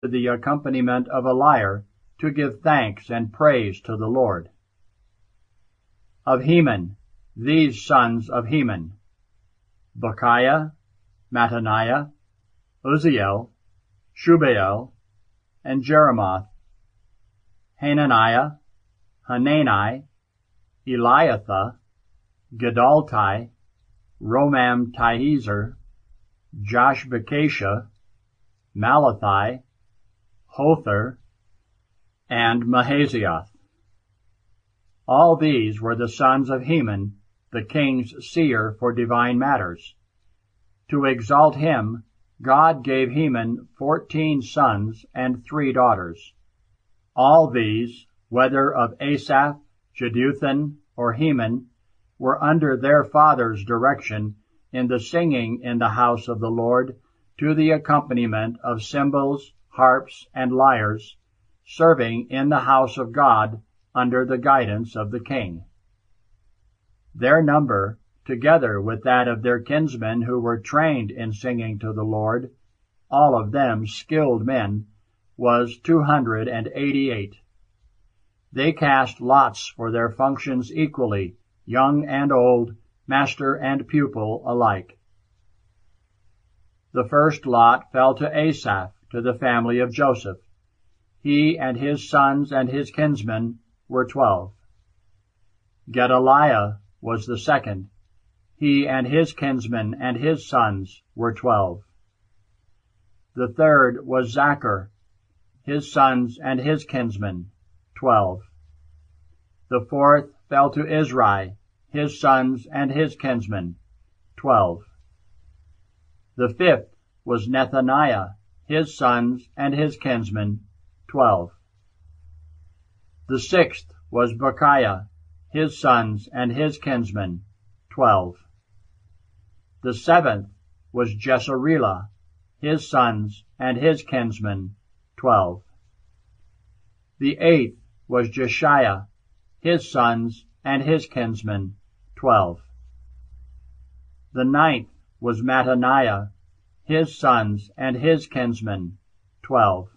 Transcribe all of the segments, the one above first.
to the accompaniment of a lyre to give thanks and praise to the Lord. Of Heman, these sons of Heman, Bechiah, Mattaniah, Uzziel, Shubael, and Jeremoth, Hananiah, Hanani, Eliathah, Giddalti, Romamtiezer, Joshbekashah, Malathi, Hothar, and Mahazioth. All these were the sons of Heman, the king's seer for divine matters. To exalt him, God gave Heman fourteen sons and three daughters. All these, whether of Asaph, Jeduthun, or Heman, were under their father's direction in the singing in the house of the Lord to the accompaniment of cymbals, harps, and lyres, serving in the house of God under the guidance of the king. Their number, together with that of their kinsmen who were trained in singing to the Lord, all of them skilled men, was two hundred and eighty-eight. They cast lots for their functions equally, young and old, master and pupil alike. The first lot fell to Asaph, to the family of Joseph. He and his sons and his kinsmen were twelve. Gedaliah was the second. He and his kinsmen and his sons were twelve. The third was Zaccur, his sons and his kinsmen, twelve. The fourth fell to Izri, his sons and his kinsmen, twelve. The fifth was Nethaniah, his sons and his kinsmen, twelve. The sixth was Bechiah, his sons and his kinsmen, twelve. The seventh was Jesarela, his sons and his kinsmen, twelve. The eighth was Jeshaiah, his sons and his kinsmen, twelve. The ninth was Mattaniah, his sons and his kinsmen, twelve.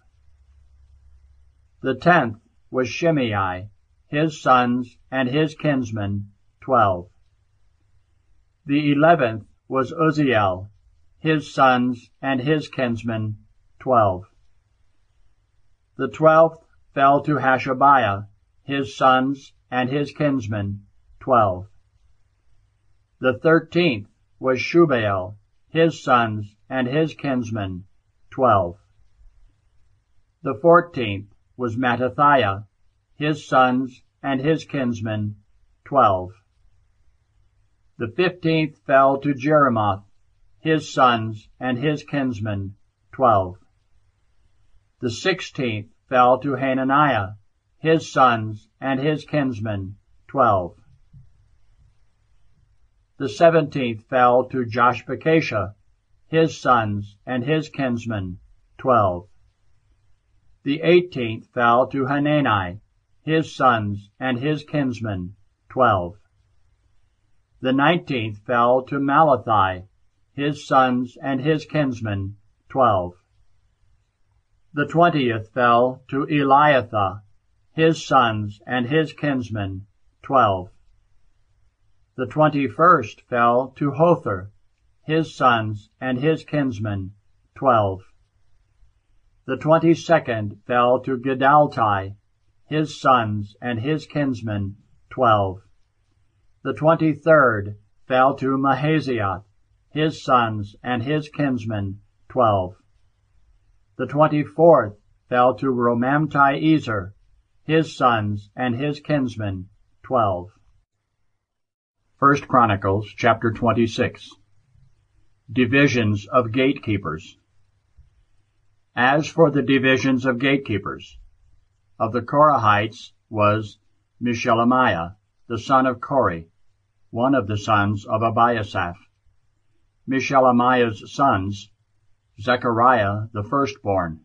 The tenth was Shimei, his sons and his kinsmen, twelve. The eleventh was Uzziel, his sons and his kinsmen, twelve. The twelfth fell to Hashabiah, his sons and his kinsmen, twelve. The thirteenth was Shubael, his sons and his kinsmen, twelve. The fourteenth was Mattithiah, his sons and his kinsmen, twelve. The fifteenth fell to Jeremoth, his sons and his kinsmen, twelve. The sixteenth fell to Hananiah, his sons and his kinsmen, twelve. The seventeenth fell to Joshbekashah, his sons and his kinsmen, twelve. The eighteenth fell to Hanani, his sons and his kinsmen, twelve. The nineteenth fell to Malathi, his sons and his kinsmen, twelve. The twentieth fell to Eliathah, his sons and his kinsmen, twelve. The twenty-first fell to Hothar, his sons and his kinsmen, twelve. The twenty-second fell to Giddalti, his sons and his kinsmen, twelve. The twenty-third fell to Mahazioth, his sons and his kinsmen, twelve. The twenty-fourth fell to Romamti-Ezer, his sons and his kinsmen, twelve. First Chronicles chapter 26 Divisions of Gatekeepers As for the divisions of gatekeepers, of the Korahites was Meshelemiah, the son of Kore, one of the sons of Abiasaph. Meshelemiah's sons, Zechariah the firstborn,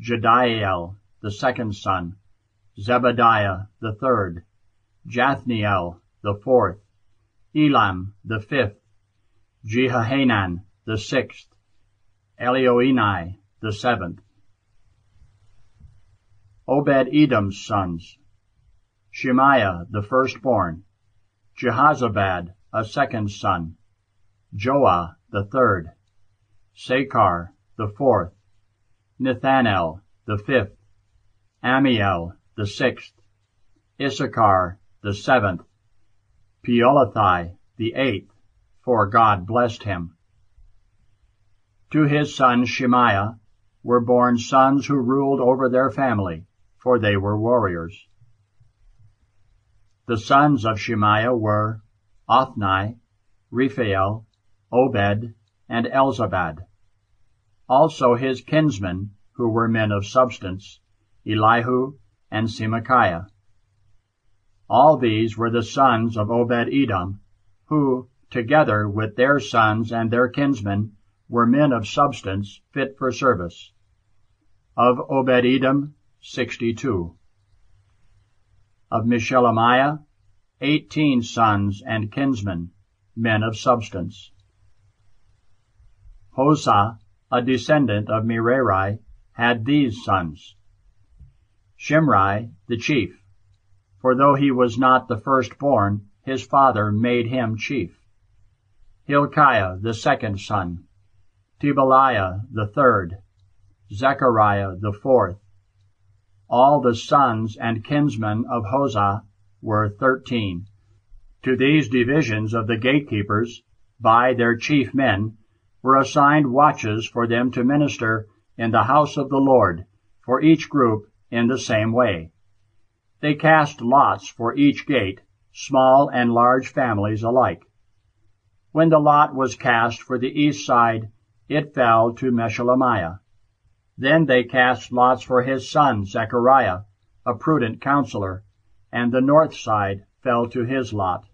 Jediael the second son, Zebadiah the third, Jathniel the fourth, Elam the fifth, Jehohanan the sixth, Elioenai the seventh. Obed-Edom's sons, Shemaiah the firstborn, Jehazabad a second son, Joah the third, Sakar the fourth, Nethanel the fifth, Amiel the sixth, Issachar the seventh, Peulathai the eighth, for God blessed him. To his son Shemaiah were born sons who ruled over their family, for they were warriors. The sons of Shemaiah were Othni, Rephael, Obed, and Elzabad. Also his kinsmen, who were men of substance, Elihu and Semachiah. All these were the sons of Obed-Edom, who, together with their sons and their kinsmen, were men of substance fit for service. Of Obed-Edom, sixty-two. Of Meshelemiah, eighteen sons and kinsmen, men of substance. Hosah, a descendant of Merari, had these sons. Shimri, the chief, for though he was not the firstborn, his father made him chief. Hilkiah, the second son, Tebaliah, the third, Zechariah, the fourth. All the sons and kinsmen of Hosah were thirteen. To these divisions of the gatekeepers, by their chief men, were assigned watches for them to minister in the house of the Lord, for each group in the same way. They cast lots for each gate, small and large families alike. When the lot was cast for the east side, it fell to Meshelemiah. Then they cast lots for his son Zechariah, a prudent counselor, and the north side fell to his lot.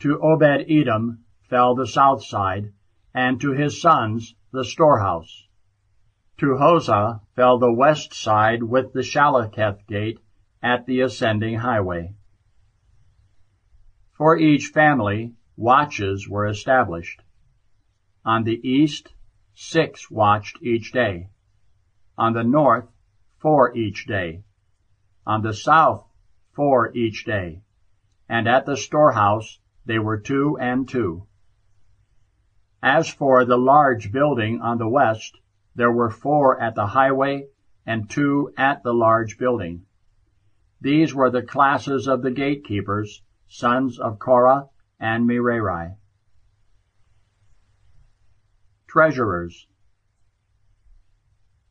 To Obed-Edom fell the south side, and to his sons the storehouse. To Hosah fell the west side with the Shallecheth gate at the ascending highway. For each family, watches were established. On the east, six watched each day. On the north, four each day. On the south, four each day. And at the storehouse, they were two and two. As for the large building on the west, there were four at the highway and two at the large building. These were the classes of the gatekeepers, sons of Korah and Merari. Treasurers.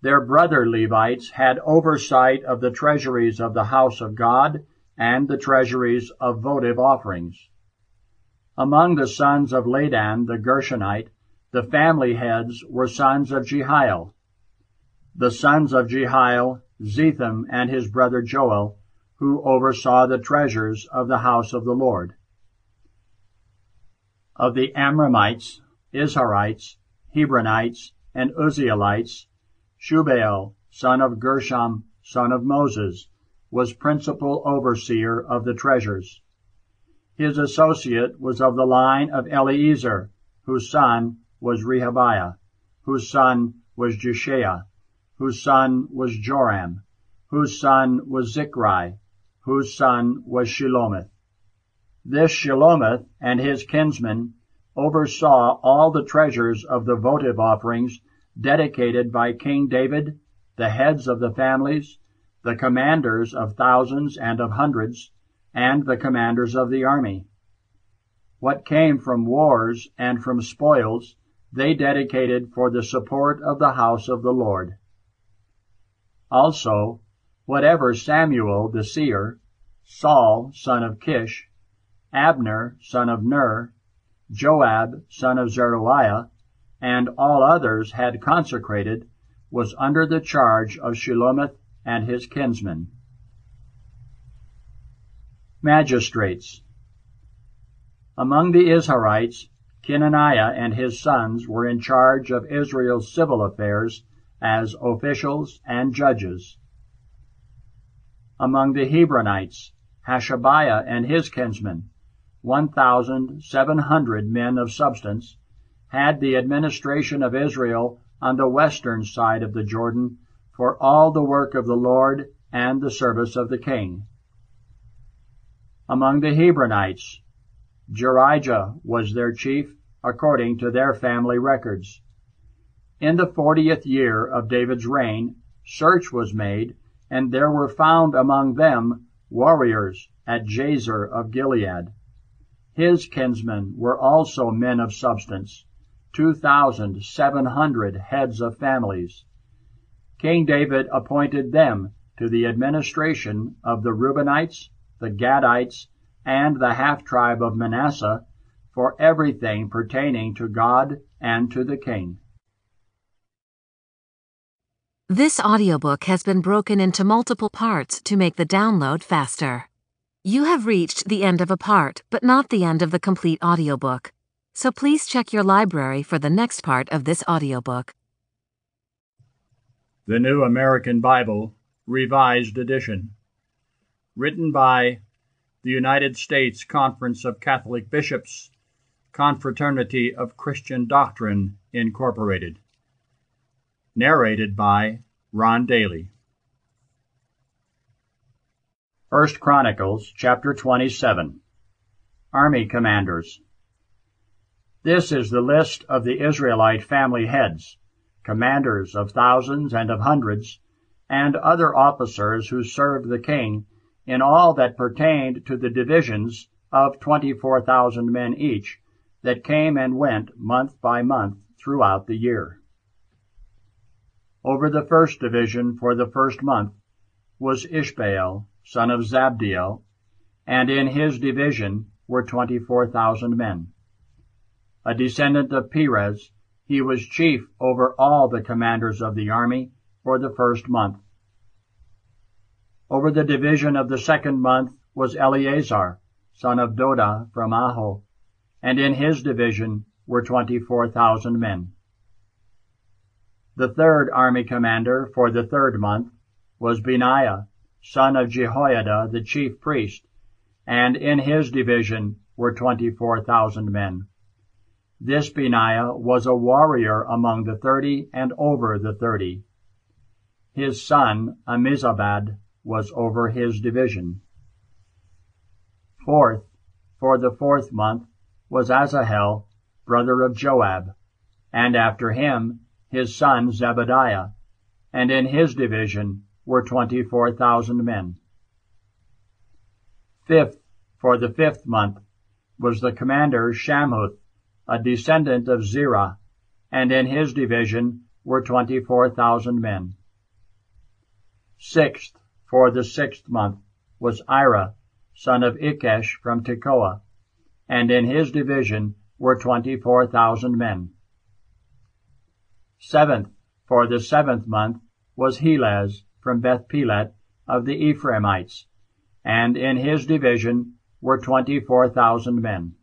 Their brother Levites had oversight of the treasuries of the house of God and the treasuries of votive offerings. Among the sons of Ladan the Gershonite, the family heads were sons of Jehiel. The sons of Jehiel, Zetham and his brother Joel, who oversaw the treasures of the house of the Lord. Of the Amramites, Izharites, Hebronites, and Uzzielites, Shubael, son of Gershom, son of Moses, was principal overseer of the treasures. His associate was of the line of Eliezer, whose son was Rehabiah, whose son was Jeshaiah, whose son was Joram, whose son was Zichri, whose son was Shelomith. This Shelomith and his kinsmen oversaw all the treasures of the votive offerings dedicated by King David, the heads of the families, the commanders of thousands and of hundreds, and the commanders of the army. What came from wars and from spoils they dedicated for the support of the house of the Lord. Also, whatever Samuel the seer, Saul son of Kish, Abner son of Ner, Joab son of Zeruiah, and all others had consecrated, was under the charge of Shelomith and his kinsmen. Magistrates Among the Israelites, Kenaniah and his sons were in charge of Israel's civil affairs as officials and judges. Among the Hebronites, Hashabiah and his kinsmen, 1,700 men of substance, had the administration of Israel on the western side of the Jordan for all the work of the Lord and the service of the king. Among the Hebronites, Jerijah was their chief according to their family records. In the fortieth year of David's reign, search was made, and there were found among them warriors at Jazer of Gilead. His kinsmen were also men of substance, two thousand seven hundred heads of families. King David appointed them to the administration of the Reubenites, the Gadites, and the half tribe of Manasseh for everything pertaining to God and to the king. This audiobook has been broken into multiple parts to make the download faster. You have reached the end of a part, but not the end of the complete audiobook. So please check your library for the next part of this audiobook. The New American Bible, Revised Edition. Written by the United States Conference of Catholic Bishops, Confraternity of Christian Doctrine, Incorporated. Narrated by Ron Daly. First Chronicles chapter 27. Army Commanders. This is the list of the Israelite family heads, commanders of thousands and of hundreds, and other officers who served the king in all that pertained to the divisions of 24,000 men each that came and went month by month throughout the year. Over the first division for the first month was Ishbaal, son of Zabdiel, and in his division were 24,000 men. A descendant of Perez, he was chief over all the commanders of the army for the first month. Over the division of the second month was Eleazar, son of Doda from Aho, and in his division were 24,000 men. The third army commander for the third month was Benaiah, son of Jehoiada the chief priest, and in his division were 24,000 men. This Benaiah was a warrior among the thirty and over the thirty. His son Ammizabad was over his division. Fourth, for the fourth month, was Asahel, brother of Joab, and after him his son Zebadiah, and in his division were 24,000 men. Fifth, for the fifth month, was the commander Shamhuth, a descendant of Zerah, and in his division were 24,000 men. Sixth, for the sixth month, was Ira, son of Ikesh from Tekoa, and in his division were 24,000 men. Seventh, for the seventh month, was Helez from Beth Pelet of the Ephraimites, and in his division were twenty-four thousand men.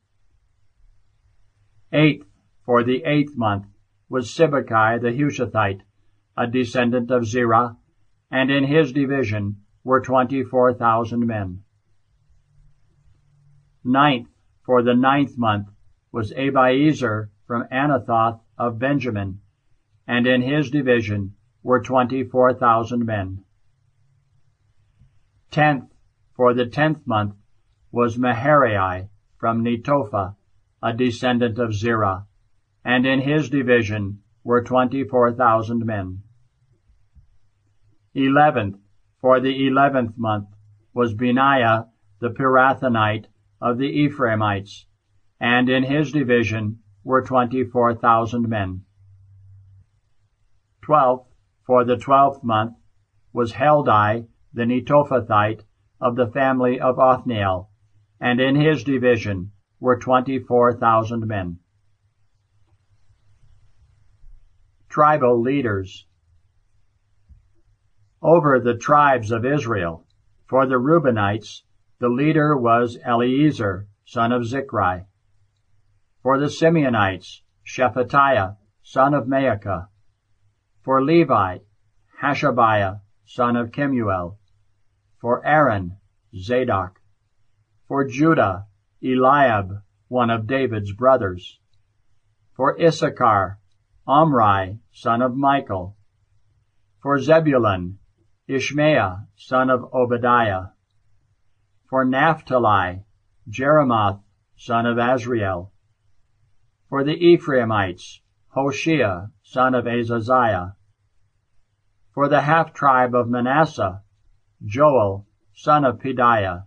Eighth, for the eighth month, was Sibbecai the Hushathite, a descendant of Zerah, and in his division were twenty-four thousand men. Ninth, for the ninth month, was Abiezer from Anathoth of Benjamin, and in his division were 24,000 men. Tenth, for the tenth month, was Maharai from Netophah, a descendant of Zerah, and in his division were 24,000 men. Eleventh, for the eleventh month, was Benaiah the Pirathonite of the Ephraimites, and in his division were 24,000 men. Twelfth, for the twelfth month, was Heldai the Netophathite of the family of Othniel, and in his division were twenty-four thousand men. Tribal Leaders Over the tribes of Israel, for the Reubenites, the leader was Eleazar, son of Zichri. For the Simeonites, Shephatiah, son of Maacah. For Levi, Hashabiah, son of Kemuel. For Aaron, Zadok. For Judah, Eliab, one of David's brothers. For Issachar, Omri, son of Michael. For Zebulun, Ishmaiah, son of Obadiah. For Naphtali, Jeremoth, son of Azriel. For the Ephraimites, Hoshea, son of Azaziah. For the half-tribe of Manasseh, Joel, son of Pedaiah.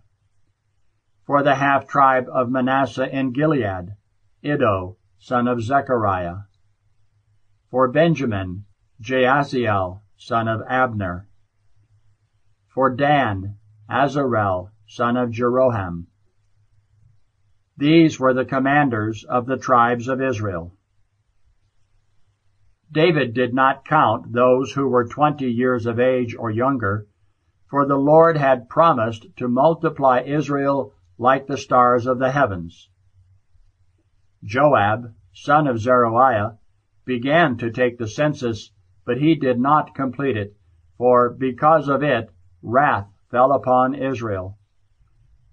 For the half-tribe of Manasseh in Gilead, Iddo, son of Zechariah. For Benjamin, Jaasiel, son of Abner. For Dan, Azarel, son of Jeroham. These were the commanders of the tribes of Israel. David did not count those who were twenty years of age or younger, for the Lord had promised to multiply Israel like the stars of the heavens. Joab, son of Zeruiah, began to take the census, but he did not complete it, for because of it wrath fell upon Israel.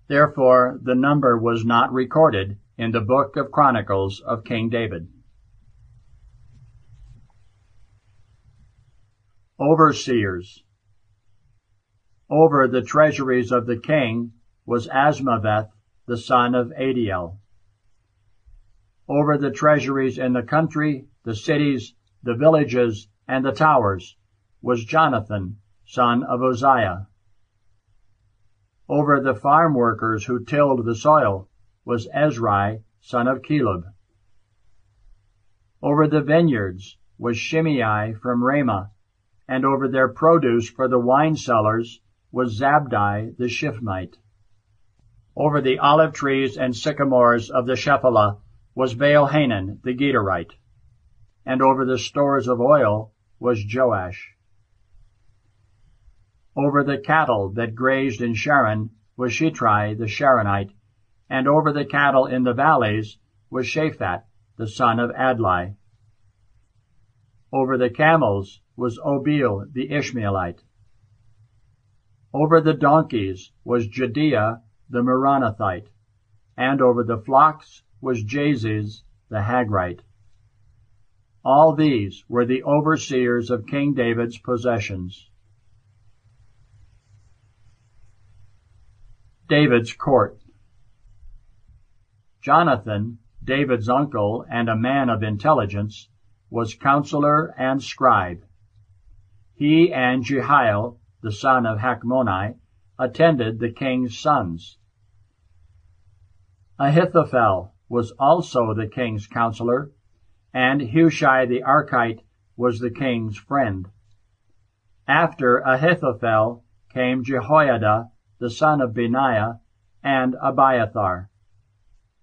Therefore the number was not recorded in the book of Chronicles of King David. Overseers Over the treasuries of the king was Asmaveth, the son of Adiel. Over the treasuries in the country, the cities, the villages, and the towers was Jonathan, son of Uzziah. Over the farm workers who tilled the soil was Ezri, son of Caleb. Over the vineyards was Shimei from Ramah, and over their produce for the wine cellars was Zabdi the Shiphmite. Over the olive trees and sycamores of the Shephelah was Baal-Hanan the Gederite, and over the stores of oil was Joash. Over the cattle that grazed in Sharon was Shitrai the Sharonite, and over the cattle in the valleys was Shaphat the son of Adlai. Over the camels was Obil the Ishmaelite. Over the donkeys was Jehdeiah the Meronothite, and over the flocks was Jaziz the Hagrite. All these were the overseers of King David's possessions. David's court. Jonathan, David's uncle and a man of intelligence, was counselor and scribe. He and Jehiel, the son of Hachmoni, attended the king's sons. Ahithophel was also the king's counselor, and Hushai the Archite was the king's friend. After Ahithophel came Jehoiada, the son of Benaiah, and Abiathar.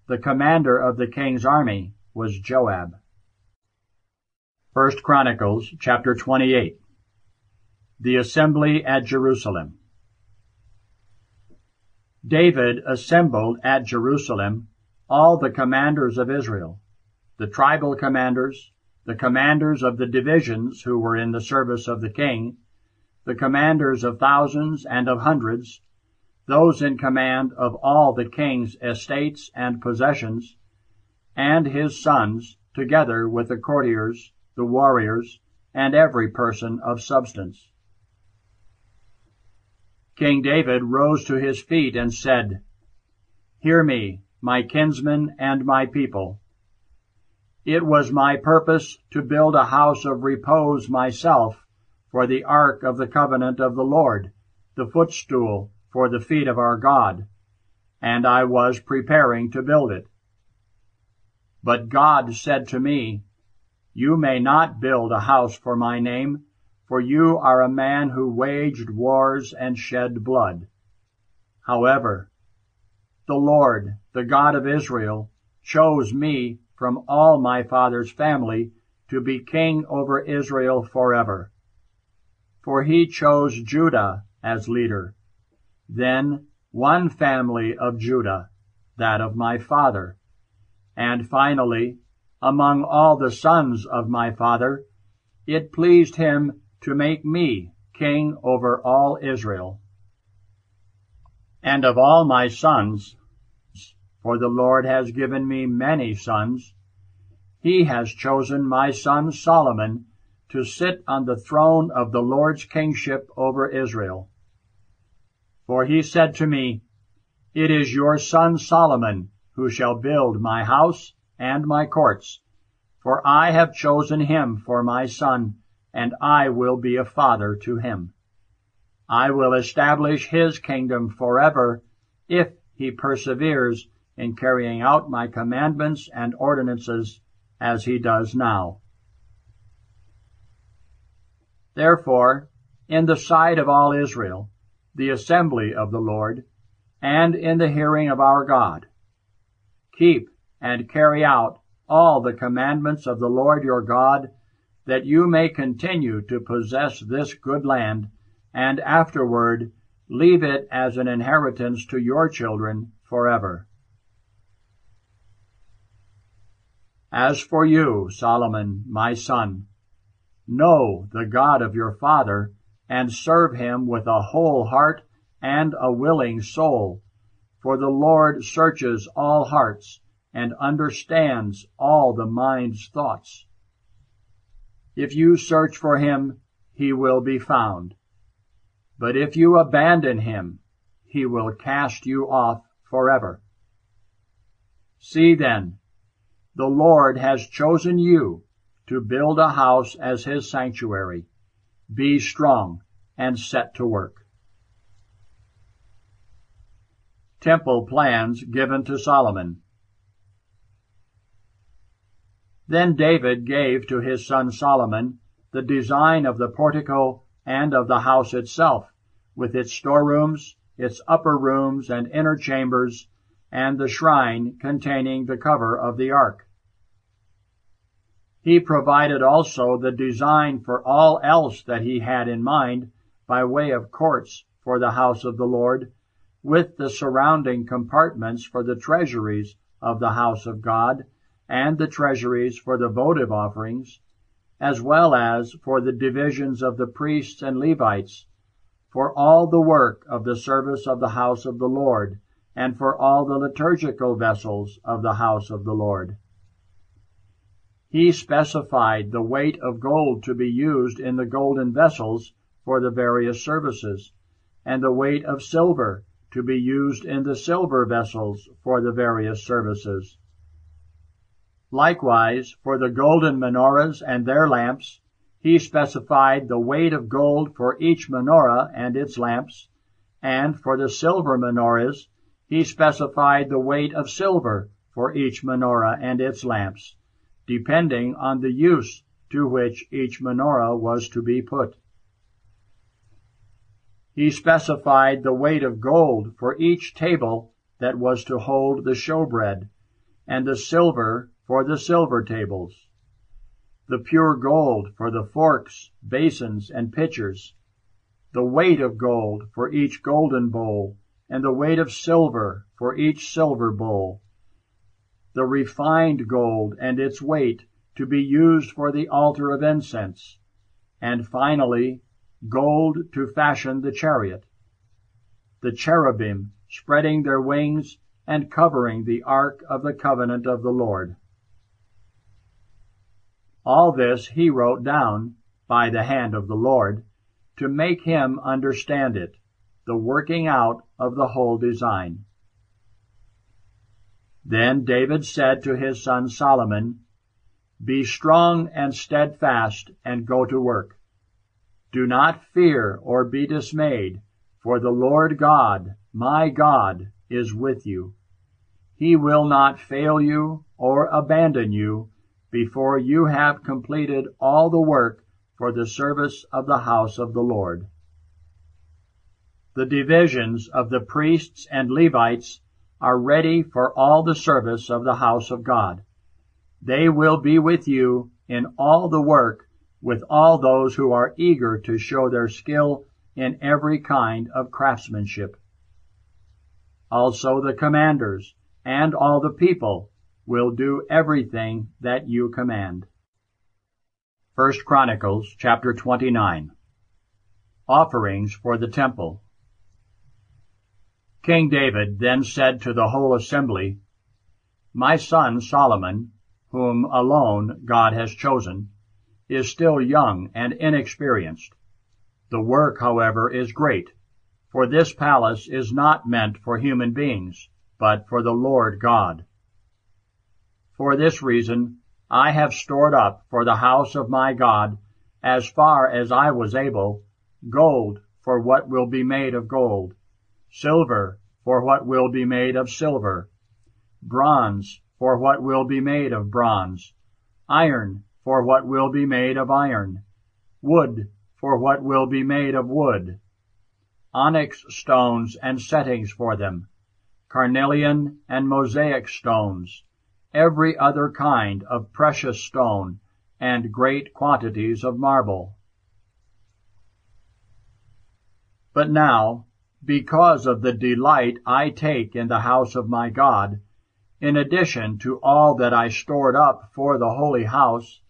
The commander of the king's army was Joab. First Chronicles chapter 28 The assembly at Jerusalem. David assembled at Jerusalem all the commanders of Israel, the tribal commanders, the commanders of the divisions who were in the service of the king, the commanders of thousands and of hundreds, those in command of all the king's estates and possessions, and his sons, together with the courtiers, the warriors, and every person of substance. King David rose to his feet and said, Hear me, my kinsmen and my people. It was my purpose to build a house of repose myself for the ark of the covenant of the Lord, the footstool for the feet of our God, and I was preparing to build it. But God said to me, You may not build a house for my name, for you are a man who waged wars and shed blood. However, the Lord, the God of Israel, chose me from all my father's family to be king over Israel forever. For he chose Judah as leader then one family of Judah, that of my father. And finally, among all the sons of my father, it pleased him to make me king over all Israel. And of all my sons, for the Lord has given me many sons, he has chosen my son Solomon to sit on the throne of the Lord's kingship over Israel. For he said to me, It is your son Solomon who shall build my house and my courts, for I have chosen him for my son, and I will be a father to him. I will establish his kingdom forever, if he perseveres in carrying out my commandments and ordinances as he does now. Therefore, in the sight of all Israel, the assembly of the Lord, and in the hearing of our God, keep and carry out all the commandments of the Lord your God, that you may continue to possess this good land, and afterward leave it as an inheritance to your children forever. As for you, Solomon, my son, know the God of your father, and serve him with a whole heart and a willing soul. For the Lord searches all hearts, and understands all the mind's thoughts. If you search for him, he will be found. But if you abandon him, he will cast you off forever. See then, the Lord has chosen you to build a house as his sanctuary. Be strong and set to work. Temple plans given to Solomon. Then David gave to his son Solomon the design of the portico and of the house itself, with its storerooms, its upper rooms and inner chambers, and the shrine containing the cover of the ark. He provided also the design for all else that he had in mind by way of courts for the house of the Lord, with the surrounding compartments for the treasuries of the house of God, and the treasuries for the votive offerings, as well as for the divisions of the priests and Levites, for all the work of the service of the house of the Lord, and for all the liturgical vessels of the house of the Lord. He specified the weight of gold to be used in the golden vessels for the various services, and the weight of silver to be used in the silver vessels for the various services. Likewise, for the golden menorahs and their lamps, he specified the weight of gold for each menorah and its lamps, and for the silver menorahs, he specified the weight of silver for each menorah and its lamps depending on the use to which each menorah was to be put. He specified the weight of gold for each table that was to hold the showbread, and the silver for the silver tables, the pure gold for the forks, basins, and pitchers, the weight of gold for each golden bowl, and the weight of silver for each silver bowl, the refined gold and its weight to be used for the altar of incense, and finally, gold to fashion the chariot, the cherubim spreading their wings and covering the ark of the covenant of the Lord. All this he wrote down by the hand of the Lord to make him understand it, the working out of the whole design. Then David said to his son Solomon, Be strong and steadfast, and go to work. Do not fear or be dismayed, for the Lord God, my God, is with you. He will not fail you or abandon you before you have completed all the work for the service of the house of the Lord. The divisions of the priests and Levites are ready for all the service of the house of God. They will be with you in all the work with all those who are eager to show their skill in every kind of craftsmanship. Also the commanders and all the people will do everything that you command. First Chronicles chapter 29 Offerings for the Temple King David then said to the whole assembly, My son Solomon, whom alone God has chosen, is still young and inexperienced. The work, however, is great, for this palace is not meant for human beings, but for the Lord God. For this reason, I have stored up for the house of my God, as far as I was able, gold for what will be made of gold, silver for what will be made of silver, bronze for what will be made of bronze, iron for what will be made of iron, wood for what will be made of wood, onyx stones and settings for them, carnelian and mosaic stones, every other kind of precious stone, and great quantities of marble. But now, because of the delight I take in the house of my God, in addition to all that I stored up for the holy house,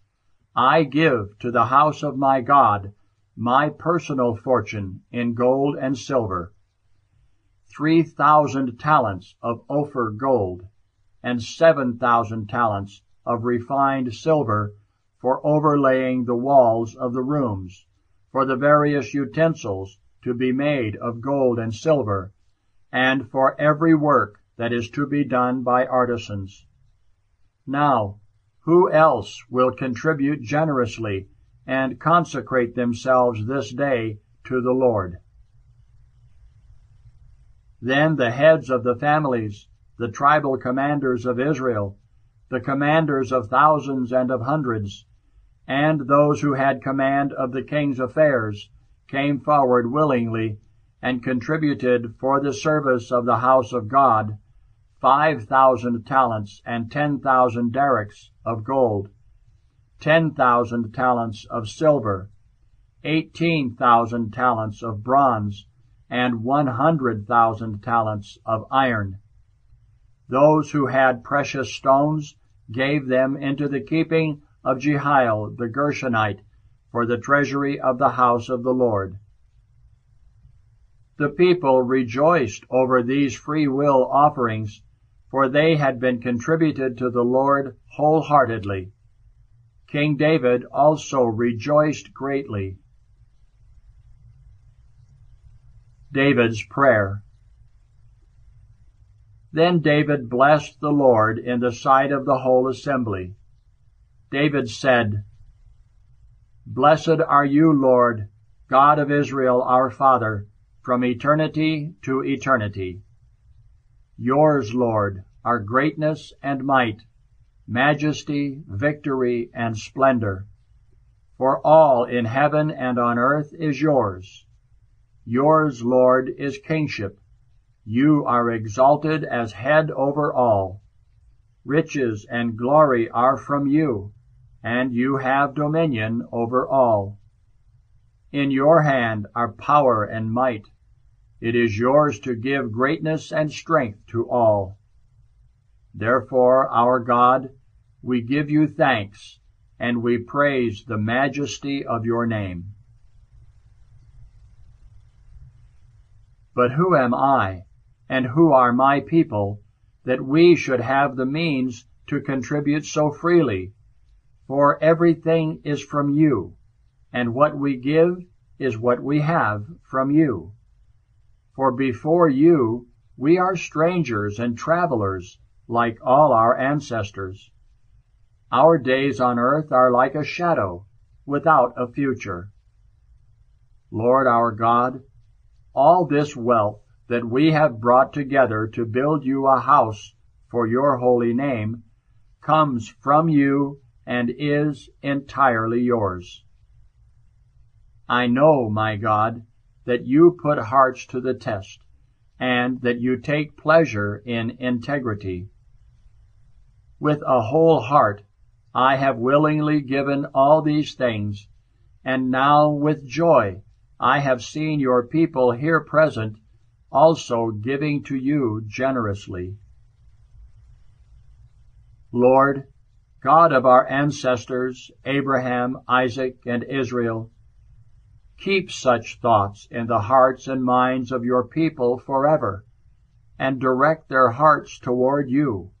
I give to the house of my God my personal fortune in gold and silver, three thousand talents of Ophir gold, and seven thousand talents of refined silver for overlaying the walls of the rooms, for the various utensils to be made of gold and silver, and for every work that is to be done by artisans. Now, who else will contribute generously and consecrate themselves this day to the Lord? Then the heads of the families, the tribal commanders of Israel, the commanders of thousands and of hundreds, and those who had command of the king's affairs, came forward willingly and contributed for the service of the house of God five thousand talents and ten thousand darics of gold, ten thousand talents of silver, eighteen thousand talents of bronze, and one hundred thousand talents of iron. Those who had precious stones gave them into the keeping of Jehiel the Gershonite for the treasury of the house of the Lord. The people rejoiced over these free will offerings for they had been contributed to the Lord wholeheartedly. King David also rejoiced greatly. David's Prayer Then David blessed the Lord in the sight of the whole assembly. David said, Blessed are you, Lord, God of Israel our Father, from eternity to eternity. Yours, Lord, are greatness and might, majesty, victory, and splendor. For all in heaven and on earth is yours. Yours, Lord, is kingship. You are exalted as head over all. Riches and glory are from you, and you have dominion over all. In your hand are power and might. It is yours to give greatness and strength to all. Therefore, our God, we give you thanks, and we praise the majesty of your name. But who am I, and who are my people, that we should have the means to contribute so freely? For everything is from you, and what we give is what we have from you. For before you we are strangers and travelers, like all our ancestors. Our days on earth are like a shadow, without a future. Lord our God, all this wealth that we have brought together to build you a house for your holy name comes from you and is entirely yours. I know, my God, that you put hearts to the test, and that you take pleasure in integrity. With a whole heart I have willingly given all these things, and now with joy I have seen your people here present also giving to you generously. Lord, God of our ancestors, Abraham, Isaac, and Israel, Keep such thoughts in the hearts and minds of your people forever, and direct their hearts toward you.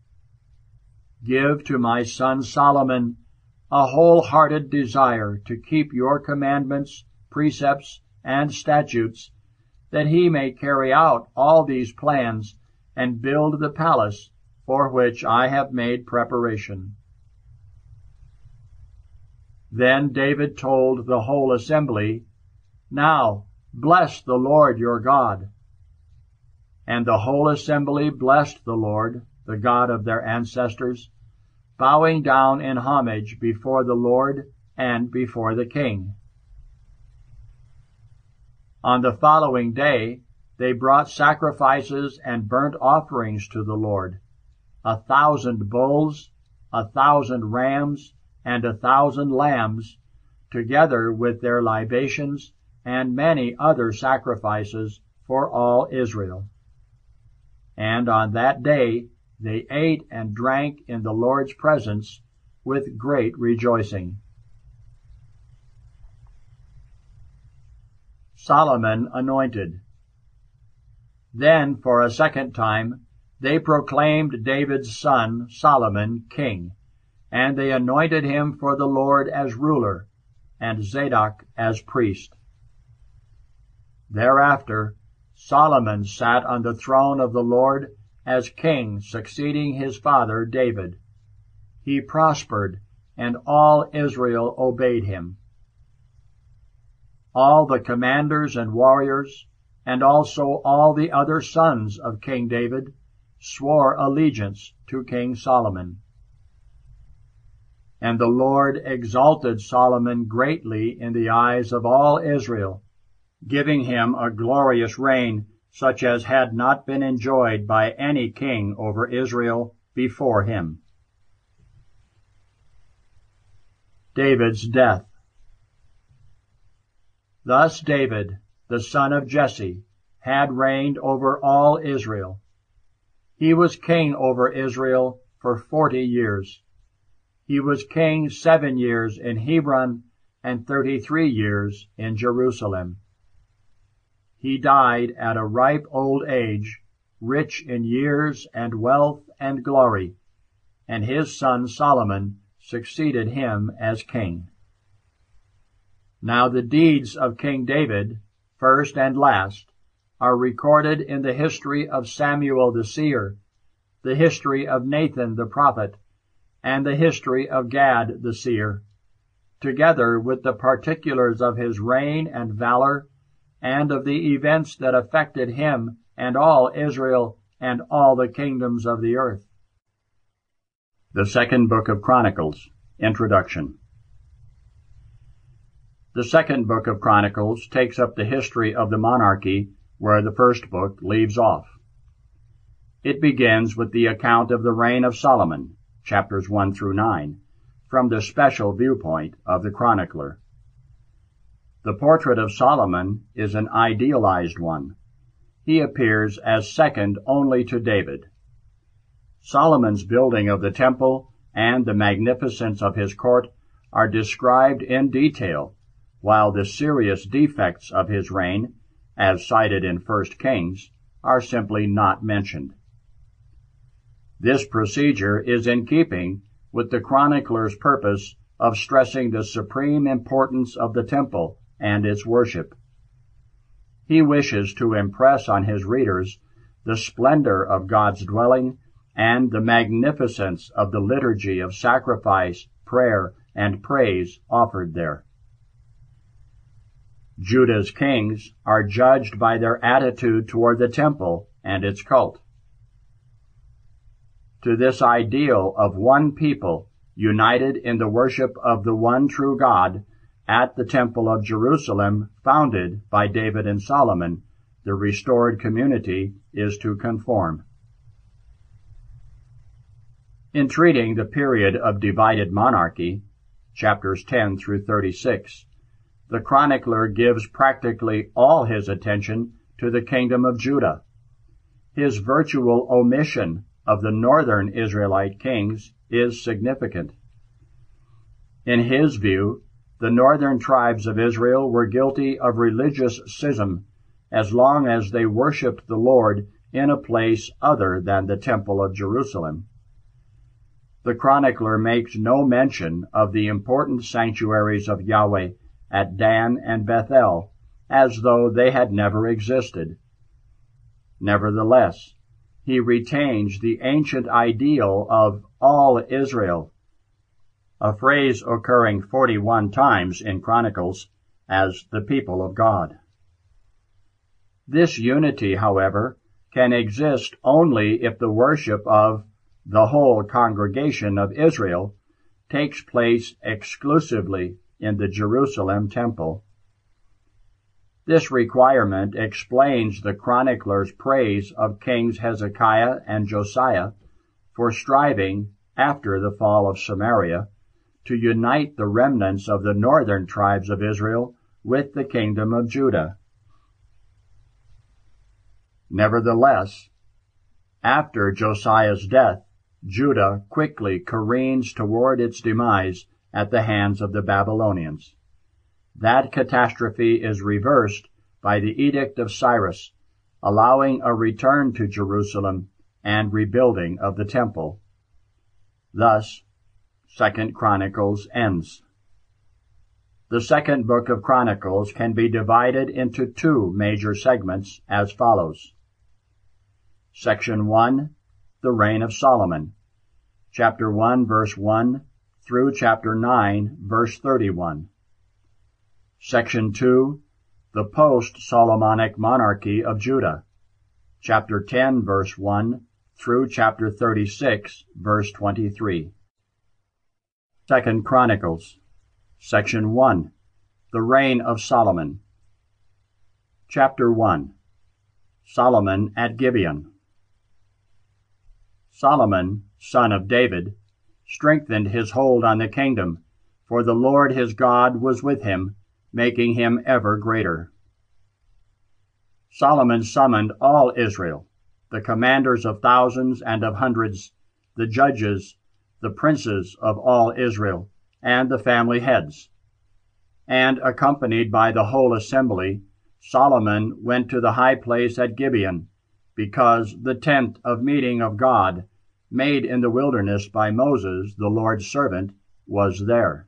Give to my son Solomon a wholehearted desire to keep your commandments, precepts, and statutes, that he may carry out all these plans and build the palace for which I have made preparation. Then David told the whole assembly, Now bless the Lord your God. And the whole assembly blessed the Lord, the God of their ancestors, bowing down in homage before the Lord and before the king. On the following day, they brought sacrifices and burnt offerings to the Lord, a thousand bulls, a thousand rams, and a thousand lambs, together with their libations and many other sacrifices for all Israel. And on that day they ate and drank in the Lord's presence with great rejoicing. Solomon anointed. Then, for a second time, they proclaimed David's son Solomon king and they anointed him for the Lord as ruler, and Zadok as priest. Thereafter, Solomon sat on the throne of the Lord as king, succeeding his father David. He prospered, and all Israel obeyed him. All the commanders and warriors, and also all the other sons of King David, swore allegiance to King Solomon. And the Lord exalted Solomon greatly in the eyes of all Israel, giving him a glorious reign such as had not been enjoyed by any king over Israel before him. David's death. Thus David, the son of Jesse, had reigned over all Israel. He was king over Israel for forty years. He was king seven years in Hebron and thirty-three years in Jerusalem. He died at a ripe old age, rich in years and wealth and glory, and his son Solomon succeeded him as king. Now the deeds of King David, first and last, are recorded in the history of Samuel the seer, the history of Nathan the prophet, and the history of Gad the seer, together with the particulars of his reign and valor, and of the events that affected him and all Israel and all the kingdoms of the earth. The Second Book of Chronicles Introduction The Second Book of Chronicles takes up the history of the monarchy where the first book leaves off. It begins with the account of the reign of Solomon, chapters 1 through 9, from the special viewpoint of the chronicler. The portrait of Solomon is an idealized one. He appears as second only to David. Solomon's building of the temple and the magnificence of his court are described in detail, while the serious defects of his reign, as cited in 1 Kings, are simply not mentioned. This procedure is in keeping with the chronicler's purpose of stressing the supreme importance of the temple and its worship. He wishes to impress on his readers the splendor of God's dwelling and the magnificence of the liturgy of sacrifice, prayer, and praise offered there. Judah's kings are judged by their attitude toward the temple and its cult to this ideal of one people united in the worship of the one true God at the Temple of Jerusalem founded by David and Solomon, the restored community is to conform. In treating the period of divided monarchy, chapters 10 through 36, the chronicler gives practically all his attention to the kingdom of Judah. His virtual omission of the northern Israelite kings is significant. In his view, the northern tribes of Israel were guilty of religious schism as long as they worshiped the Lord in a place other than the Temple of Jerusalem. the chronicler makes no mention of the important sanctuaries of Yahweh at Dan and Bethel, as though they had never existed. Nevertheless, he retains the ancient ideal of all Israel, a phrase occurring 41 times in Chronicles as the people of God. This unity, however, can exist only if the worship of the whole congregation of Israel takes place exclusively in the Jerusalem temple. This requirement explains the chronicler's praise of Kings Hezekiah and Josiah for striving, after the fall of Samaria, to unite the remnants of the northern tribes of Israel with the kingdom of Judah. Nevertheless, after Josiah's death, Judah quickly careens toward its demise at the hands of the Babylonians. That catastrophe is reversed by the edict of Cyrus, allowing a return to Jerusalem and rebuilding of the temple. Thus, Second Chronicles ends. The second book of Chronicles can be divided into two major segments as follows. Section 1, the reign of Solomon, chapter 1 verse 1 through chapter 9 verse 31. Section 2, the post-Solomonic monarchy of Judah, chapter 10 verse 1 through chapter 36 verse 23. Second Chronicles, section 1, the reign of Solomon. Chapter 1, Solomon at Gibeon. Solomon, son of David, strengthened his hold on the kingdom, for the Lord his God was with him making him ever greater. Solomon summoned all Israel, the commanders of thousands and of hundreds, the judges, the princes of all Israel, and the family heads. And accompanied by the whole assembly, Solomon went to the high place at Gibeon, because the tent of meeting of God, made in the wilderness by Moses, the Lord's servant, was there.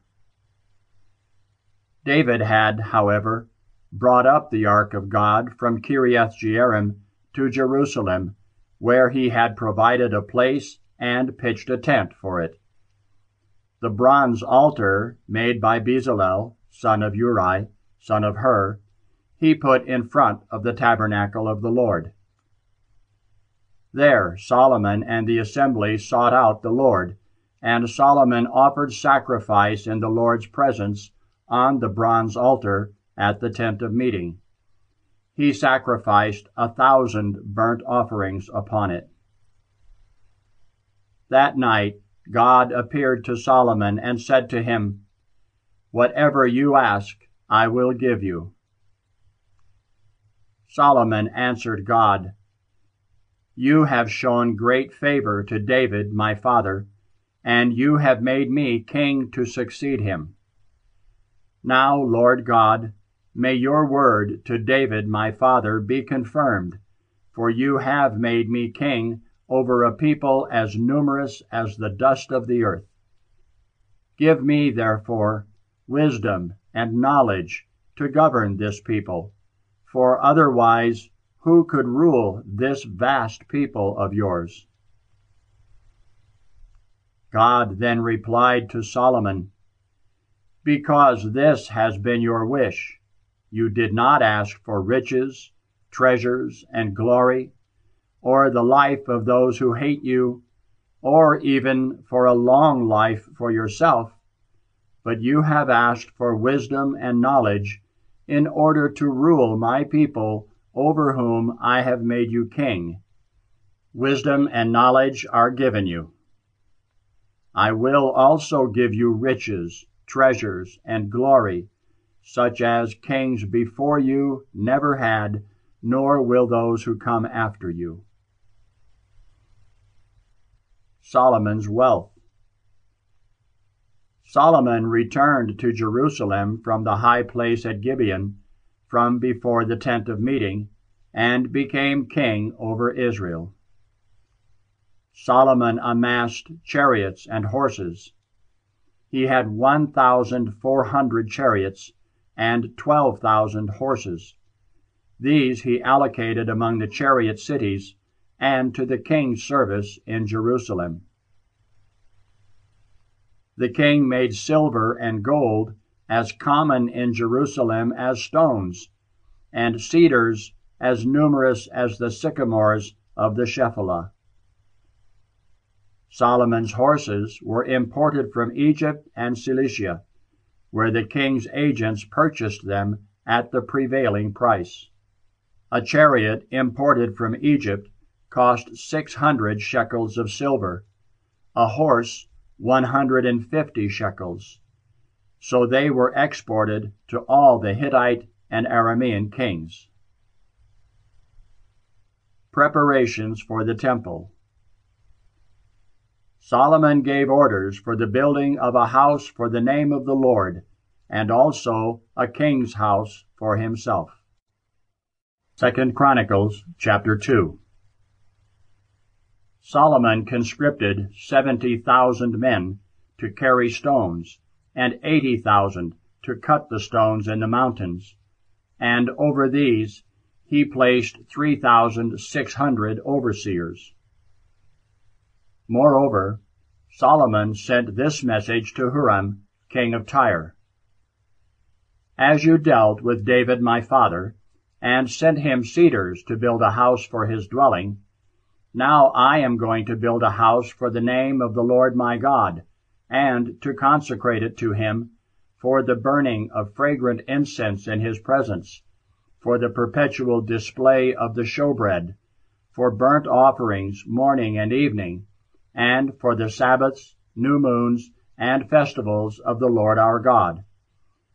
David had, however, brought up the ark of God from Kiriath Jearim to Jerusalem, where he had provided a place and pitched a tent for it. The bronze altar made by Bezalel, son of Uri, son of Hur, he put in front of the tabernacle of the Lord. There Solomon and the assembly sought out the Lord, and Solomon offered sacrifice in the Lord's presence on the bronze altar at the tent of meeting. He sacrificed a thousand burnt offerings upon it. That night God appeared to Solomon and said to him, Whatever you ask, I will give you. Solomon answered God, You have shown great favor to David my father, and you have made me king to succeed him. Now, Lord God, may your word to David my father be confirmed, for you have made me king over a people as numerous as the dust of the earth. Give me, therefore, wisdom and knowledge to govern this people, for otherwise who could rule this vast people of yours? God then replied to Solomon, because this has been your wish. You did not ask for riches, treasures, and glory, or the life of those who hate you, or even for a long life for yourself, but you have asked for wisdom and knowledge in order to rule my people over whom I have made you king. Wisdom and knowledge are given you. I will also give you riches treasures, and glory, such as kings before you never had, nor will those who come after you. Solomon's wealth. Solomon returned to Jerusalem from the high place at Gibeon, from before the tent of meeting, and became king over Israel. Solomon amassed chariots and horses. He had 1,400 chariots and 12,000 horses. These he allocated among the chariot cities and to the king's service in Jerusalem. The king made silver and gold as common in Jerusalem as stones, and cedars as numerous as the sycamores of the Shephelah. Solomon's horses were imported from Egypt and Cilicia, where the king's agents purchased them at the prevailing price. A chariot imported from Egypt cost six hundred shekels of silver, a horse one hundred and fifty shekels. So they were exported to all the Hittite and Aramean kings. Preparations for the Temple Solomon gave orders for the building of a house for the name of the Lord, and also a king's house for himself. Second Chronicles chapter 2 Solomon conscripted seventy thousand men to carry stones, and eighty thousand to cut the stones in the mountains, and over these he placed three thousand six hundred overseers. Moreover, Solomon sent this message to Huram, king of Tyre. As you dealt with David my father, and sent him cedars to build a house for his dwelling, now I am going to build a house for the name of the Lord my God, and to consecrate it to him for the burning of fragrant incense in his presence, for the perpetual display of the showbread, for burnt offerings morning and evening, and for the Sabbaths, new moons, and festivals of the Lord our God.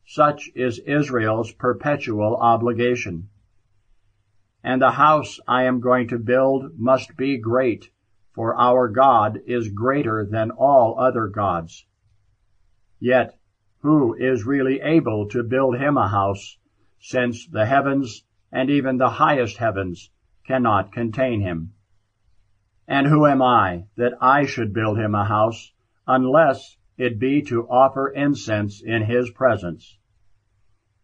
Such is Israel's perpetual obligation. And the house I am going to build must be great, for our God is greater than all other gods. Yet, who is really able to build him a house, since the heavens and even the highest heavens cannot contain him? And who am I that I should build him a house, unless it be to offer incense in his presence?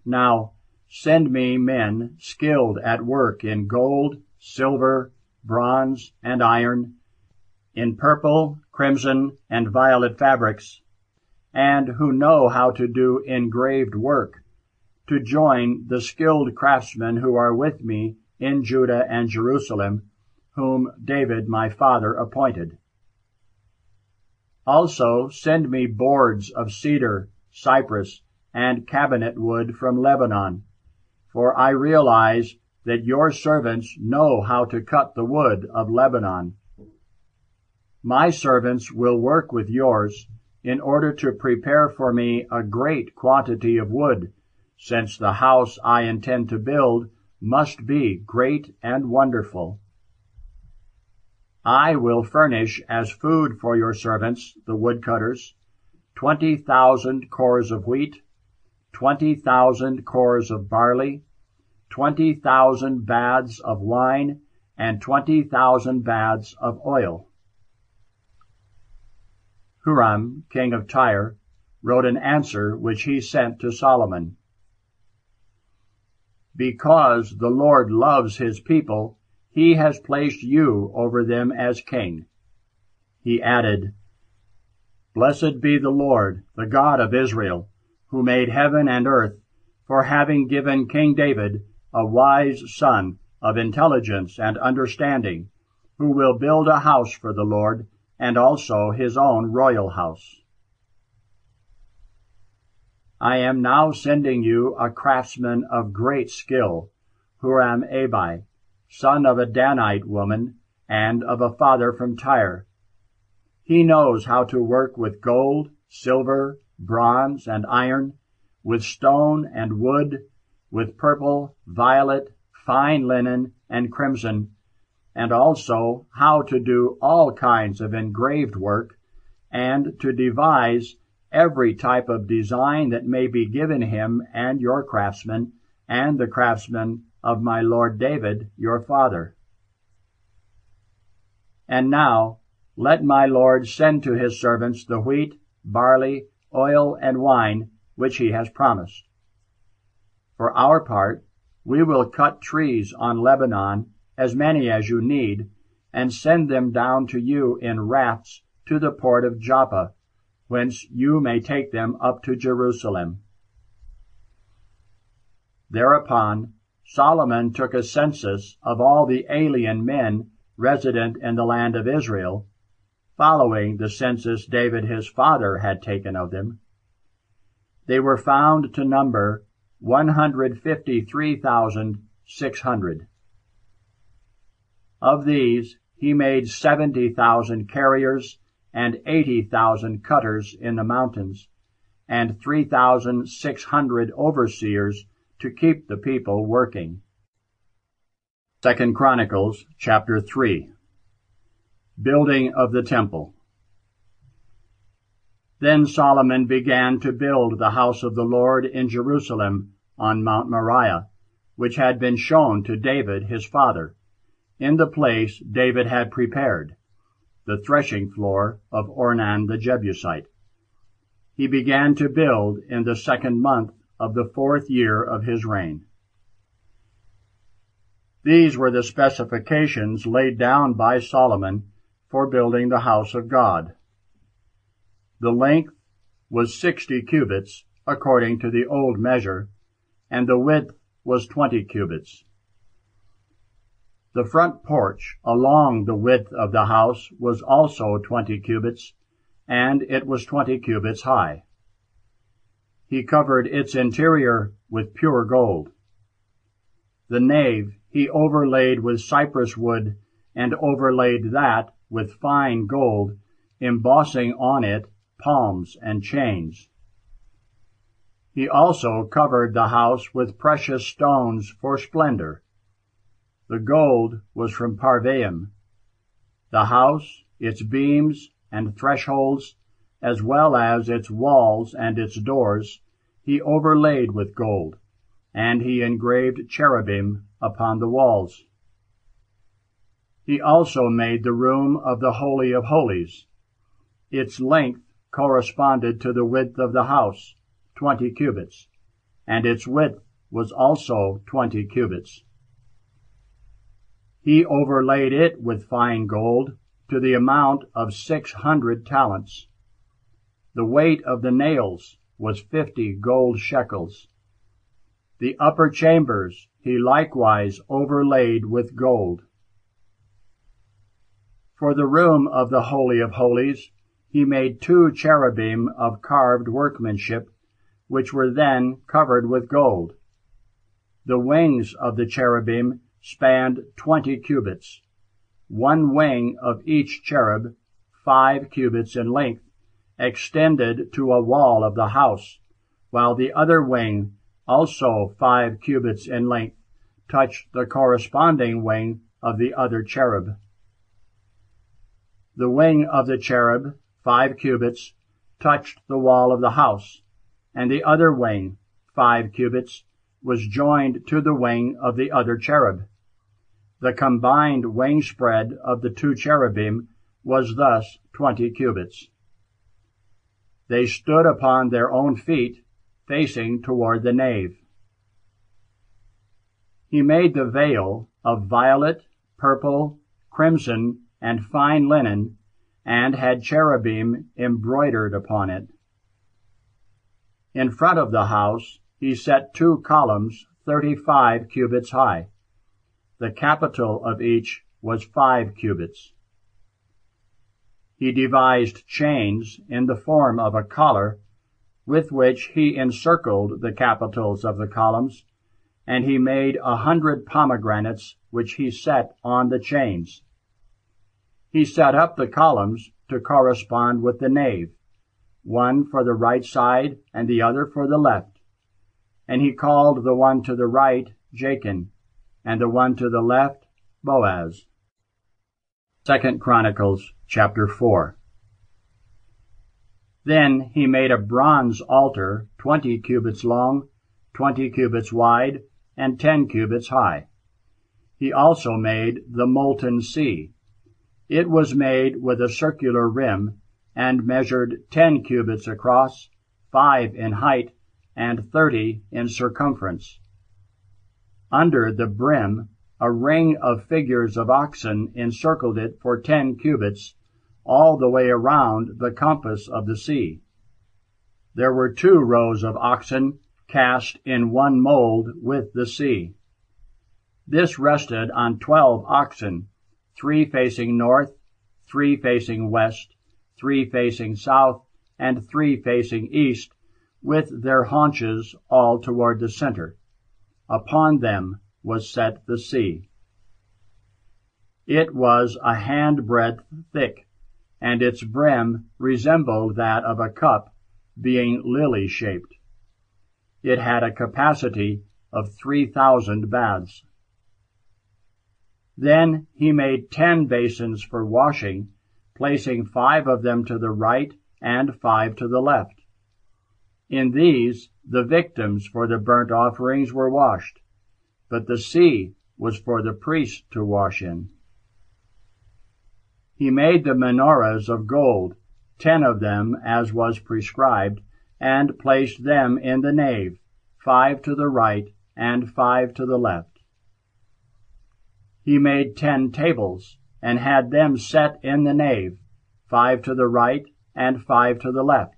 Now, Send me men skilled at work in gold, silver, bronze, and iron, in purple, crimson, and violet fabrics, and who know how to do engraved work, to join the skilled craftsmen who are with me in Judah and Jerusalem, whom David my father appointed. Also send me boards of cedar, cypress, and cabinet wood from Lebanon, for I realize that your servants know how to cut the wood of Lebanon. My servants will work with yours in order to prepare for me a great quantity of wood, since the house I intend to build must be great and wonderful. I will furnish as food for your servants, the woodcutters, twenty thousand kors of wheat, twenty thousand kors of barley, twenty thousand baths of wine, and twenty thousand baths of oil. Huram, king of Tyre, wrote an answer which he sent to Solomon. Because the Lord loves his people, he has placed you over them as king. He added, Blessed be the Lord, the God of Israel, who made heaven and earth, for having given King David a wise son of intelligence and understanding, who will build a house for the Lord, and also his own royal house. I am now sending you a craftsman of great skill, Huram Abi, son of a Danite woman, and of a father from Tyre. He knows how to work with gold, silver, bronze, and iron, with stone and wood, with purple, violet, fine linen, and crimson, and also how to do all kinds of engraved work, and to devise every type of design that may be given him and your craftsmen, and the craftsmen of my lord David, your father. And now, Let my lord send to his servants the wheat, barley, oil, and wine, which he has promised. For our part, we will cut trees on Lebanon, as many as you need, and send them down to you in rafts to the port of Joppa, whence you may take them up to Jerusalem. Thereupon Solomon took a census of all the alien men resident in the land of Israel, following the census David his father had taken of them. They were found to number 153,600. Of these, he made 70,000 carriers and 80,000 cutters in the mountains, and 3,600 overseers to keep the people working. Second Chronicles chapter 3 Building of the Temple Then Solomon began to build the house of the Lord in Jerusalem on Mount Moriah, which had been shown to David his father, in the place David had prepared, the threshing floor of Ornan the Jebusite. He began to build in the second month of the fourth year of his reign. These were the specifications laid down by Solomon for building the house of God. The length was sixty cubits, according to the old measure, and the width was twenty cubits. The front porch along the width of the house was also twenty cubits, and it was twenty cubits high. He covered its interior with pure gold. The nave he overlaid with cypress wood, and overlaid that with fine gold, embossing on it palms and chains. He also covered the house with precious stones for splendor. The gold was from Parvaim. The house, its beams and thresholds, as well as its walls and its doors, he overlaid with gold, and he engraved cherubim upon the walls. He also made the room of the Holy of Holies. Its length corresponded to the width of the house, twenty cubits, and its width was also twenty cubits. He overlaid it with fine gold to the amount of six hundred talents. The weight of the nails was fifty gold shekels. The upper chambers he likewise overlaid with gold. For the room of the Holy of Holies, he made two cherubim of carved workmanship, which were then covered with gold. The wings of the cherubim spanned twenty cubits, one wing of each cherub, five cubits in length, extended to a wall of the house, while the other wing, also five cubits in length, touched the corresponding wing of the other cherub. The wing of the cherub, five cubits, touched the wall of the house, and the other wing, five cubits, was joined to the wing of the other cherub. The combined wing spread of the two cherubim was thus twenty cubits. They stood upon their own feet, facing toward the nave. He made the veil of violet, purple, crimson, and fine linen, and had cherubim embroidered upon it. In front of the house he set two columns thirty-five cubits high. The capital of each was five cubits. He devised chains in the form of a collar, with which he encircled the capitals of the columns, and he made a hundred pomegranates which he set on the chains. He set up the columns to correspond with the nave, one for the right side and the other for the left. And he called the one to the right Jachin, and the one to the left Boaz. Second Chronicles chapter 4 Then he made a bronze altar twenty cubits long, twenty cubits wide, and ten cubits high. He also made the molten sea, It was made with a circular rim, and measured ten cubits across, five in height, and thirty in circumference. Under the brim a ring of figures of oxen encircled it for ten cubits, all the way around the compass of the sea. There were two rows of oxen cast in one mold with the sea. This rested on twelve oxen, three facing north, three facing west, three facing south, and three facing east, with their haunches all toward the center. Upon them was set the sea. It was a handbreadth thick, and its brim resembled that of a cup, being lily shaped. It had a capacity of three thousand baths. Then he made ten basins for washing, placing five of them to the right and five to the left. In these the victims for the burnt offerings were washed, but the sea was for the priests to wash in. He made the menorahs of gold, ten of them as was prescribed, and placed them in the nave, five to the right and five to the left. He made ten tables, and had them set in the nave, five to the right and five to the left.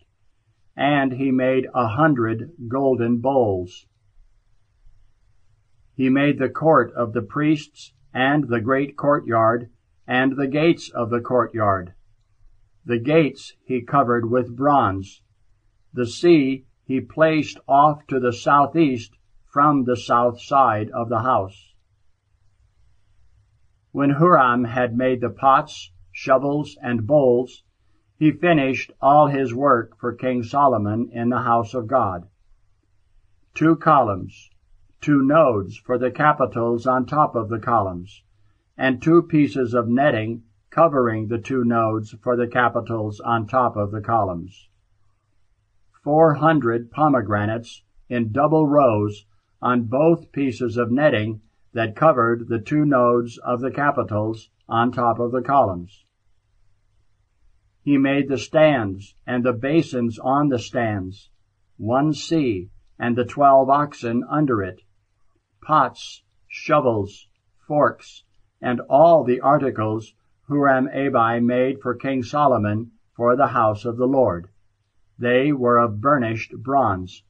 And he made a hundred golden bowls. He made the court of the priests, and the great courtyard, and the gates of the courtyard. The gates he covered with bronze. The sea he placed off to the southeast from the south side of the house. When Huram had made the pots, shovels, and bowls, he finished all his work for King Solomon in the house of God. Two columns, two nodes for the capitals on top of the columns, and two pieces of netting covering the two nodes for the capitals on top of the columns. Four hundred pomegranates in double rows on both pieces of netting that covered the two nodes of the capitals on top of the columns. He made the stands and the basins on the stands, one sea and the twelve oxen under it, pots, shovels, forks, and all the articles Huram Abi made for King Solomon for the house of the Lord. They were of burnished bronze.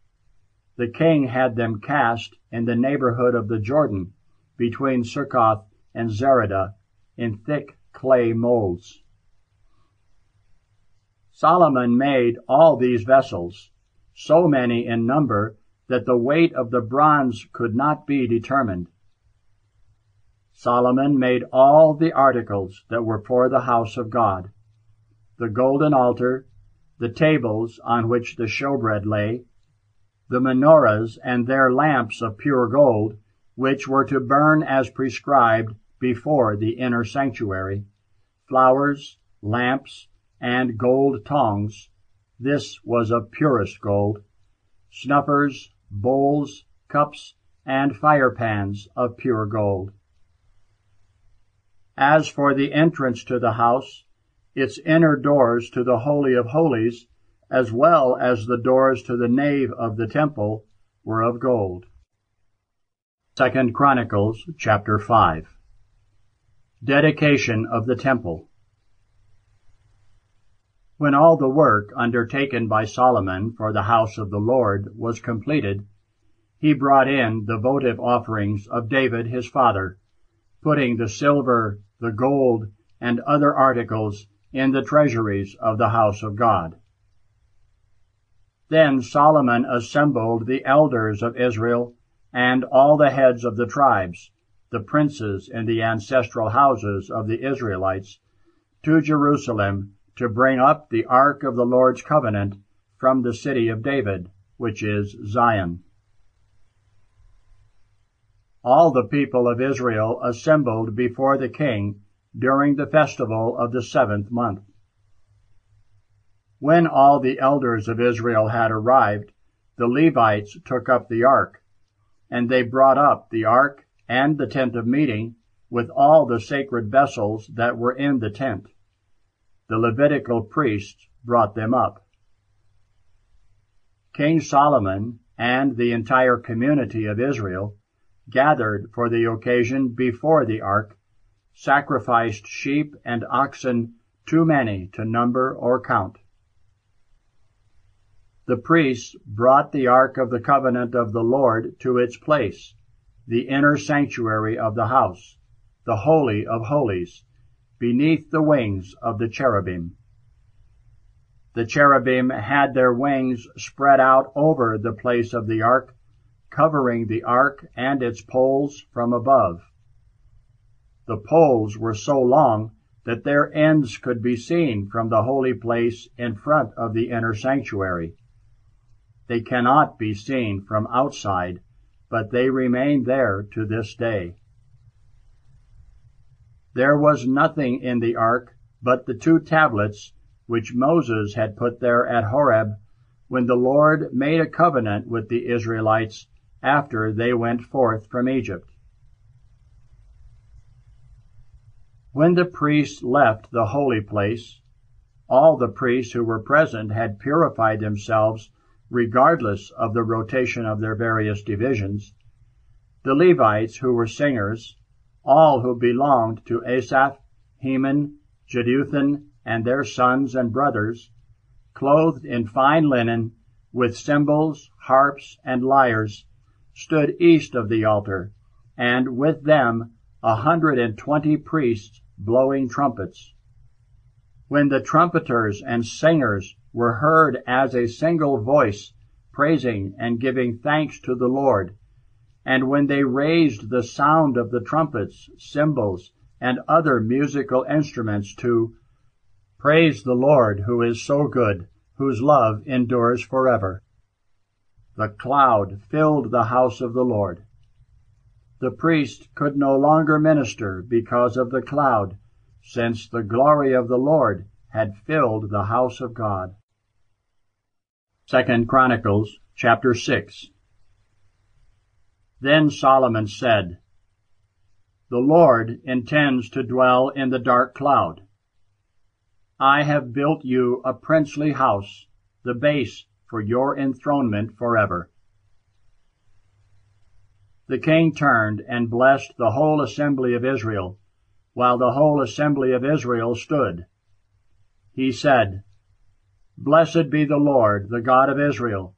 The king had them cast in the neighborhood of the Jordan, between Succoth and Zeredah in thick clay molds. Solomon made all these vessels, so many in number that the weight of the bronze could not be determined. Solomon made all the articles that were for the house of God, the golden altar, the tables on which the showbread lay, the menorahs and their lamps of pure gold, which were to burn as prescribed before the inner sanctuary, flowers, lamps, and gold tongs. This was of purest gold. Snuffers, bowls, cups, and fire pans of pure gold. As for the entrance to the house, its inner doors to the Holy of Holies, as well as the doors to the nave of the temple, were of gold. Second Chronicles chapter 5 Dedication of the Temple When all the work undertaken by Solomon for the house of the Lord was completed, he brought in the votive offerings of David his father, putting the silver, the gold, and other articles in the treasuries of the house of God. Then Solomon assembled the elders of Israel and all the heads of the tribes, the princes in the ancestral houses of the Israelites, to Jerusalem to bring up the ark of the Lord's covenant from the city of David, which is Zion. All the people of Israel assembled before the king during the festival of the seventh month. When all the elders of Israel had arrived, the Levites took up the ark and they brought up the ark and the tent of meeting with all the sacred vessels that were in the tent. The Levitical priests brought them up. King Solomon and the entire community of Israel gathered for the occasion before the ark, sacrificed sheep and oxen too many to number or count. The priests brought the ark of the covenant of the Lord to its place, the inner sanctuary of the house, the holy of holies, beneath the wings of the cherubim. The cherubim had their wings spread out over the place of the ark, covering the ark and its poles from above. The poles were so long that their ends could be seen from the holy place in front of the inner sanctuary. They cannot be seen from outside, but they remain there to this day. There was nothing in the ark but the two tablets which Moses had put there at Horeb when the Lord made a covenant with the Israelites after they went forth from Egypt. When the priests left the holy place, all the priests who were present had purified themselves regardless of the rotation of their various divisions. The Levites who were singers, all who belonged to Asaph, Heman, Jeduthun, and their sons and brothers, clothed in fine linen, with cymbals, harps, and lyres, stood east of the altar, and with them a hundred and twenty priests blowing trumpets. When the trumpeters and singers were heard as a single voice, praising and giving thanks to the Lord, and when they raised the sound of the trumpets, cymbals, and other musical instruments to Praise the Lord, who is so good, whose love endures forever. The cloud filled the house of the Lord. The priest could no longer minister because of the cloud, since the glory of the Lord had filled the house of God. Second Chronicles chapter 6 Then Solomon said, The Lord intends to dwell in the dark cloud. I have built you a princely house, the base for your enthronement forever. The king turned and blessed the whole assembly of Israel, while the whole assembly of Israel stood. He said, Blessed be the Lord, the God of Israel,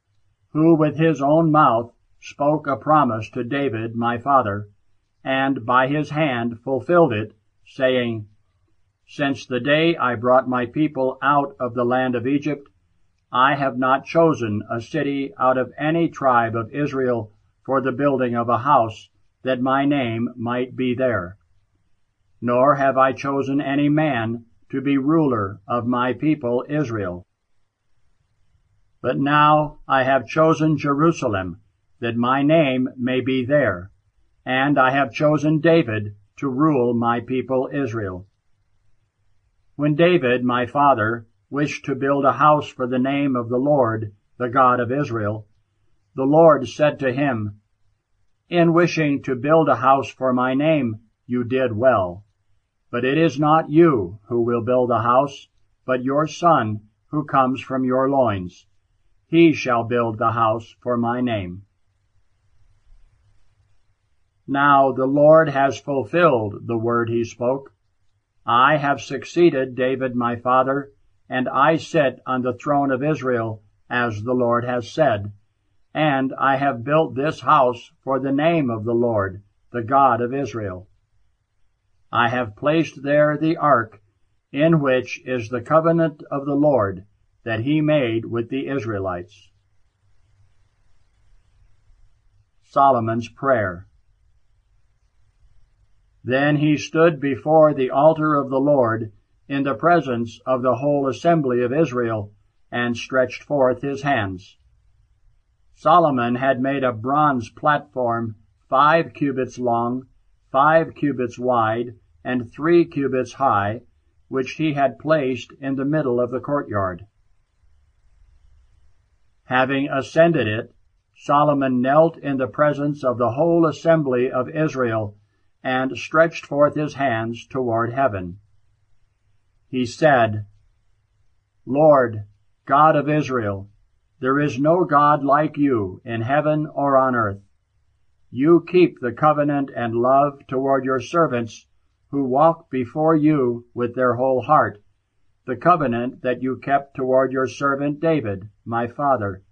who with his own mouth spoke a promise to David my father, and by his hand fulfilled it, saying, since the day I brought my people out of the land of Egypt, I have not chosen a city out of any tribe of Israel for the building of a house, that my name might be there. Nor have I chosen any man to be ruler of my people Israel. But now I have chosen Jerusalem, that my name may be there, and I have chosen David to rule my people Israel. When David, my father, wished to build a house for the name of the Lord, the God of Israel, the Lord said to him, In wishing to build a house for my name, you did well. But it is not you who will build a house, but your son who comes from your loins. He shall build the house for my name. Now the Lord has fulfilled the word he spoke. I have succeeded David my father, and I sit on the throne of Israel, as the Lord has said. And I have built this house for the name of the Lord, the God of Israel. I have placed there the ark, in which is the covenant of the Lord that he made with the Israelites. Solomon's Prayer then he stood before the altar of the Lord in the presence of the whole assembly of Israel and stretched forth his hands. Solomon had made a bronze platform five cubits long, five cubits wide, and three cubits high, which he had placed in the middle of the courtyard. Having ascended it, Solomon knelt in the presence of the whole assembly of Israel and stretched forth his hands toward heaven. He said, Lord, God of Israel, there is no God like you in heaven or on earth. You keep the covenant and love toward your servants who walk before you with their whole heart, the covenant that you kept toward your servant David, my father.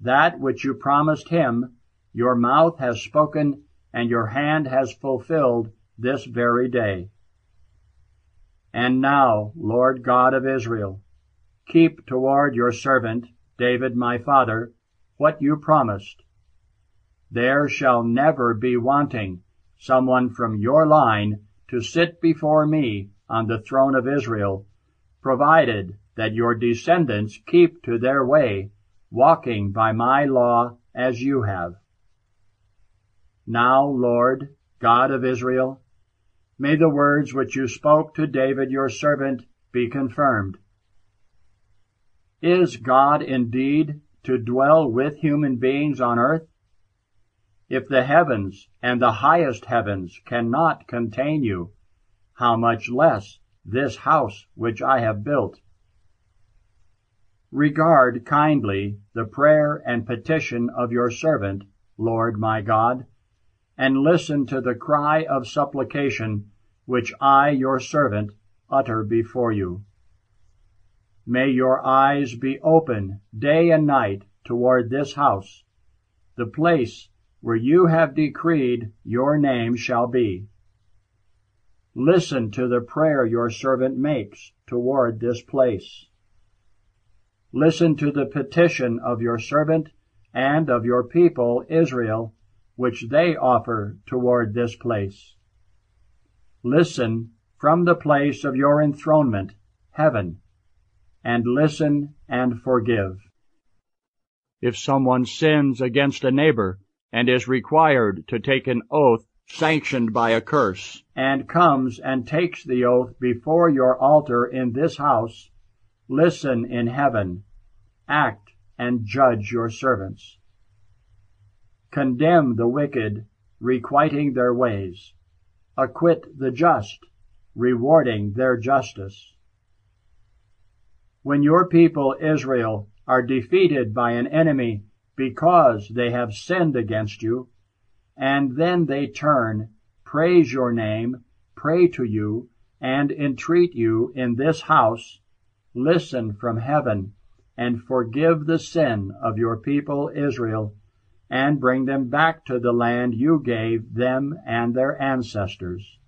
That which you promised him, your mouth has spoken and your hand has fulfilled this very day. And now, Lord God of Israel, keep toward your servant, David my father, what you promised. There shall never be wanting someone from your line to sit before me on the throne of Israel, provided that your descendants keep to their way, walking by my law as you have. Now, Lord, God of Israel, may the words which you spoke to David your servant be confirmed. Is God indeed to dwell with human beings on earth? If the heavens and the highest heavens cannot contain you, how much less this house which I have built? Regard kindly the prayer and petition of your servant, Lord my God, and listen to the cry of supplication which I, your servant, utter before you. May your eyes be open day and night toward this house, the place where you have decreed your name shall be. Listen to the prayer your servant makes toward this place. Listen to the petition of your servant and of your people Israel, which they offer toward this place. Listen from the place of your enthronement, heaven, and listen and forgive. If someone sins against a neighbor, and is required to take an oath sanctioned by a curse, and comes and takes the oath before your altar in this house, listen in heaven, act and judge your servants. Condemn the wicked, requiting their ways. Acquit the just, rewarding their justice. When your people Israel are defeated by an enemy because they have sinned against you, and then they turn, praise your name, pray to you, and entreat you in this house, listen from heaven, and forgive the sin of your people Israel, and bring them back to the land you gave them and their ancestors.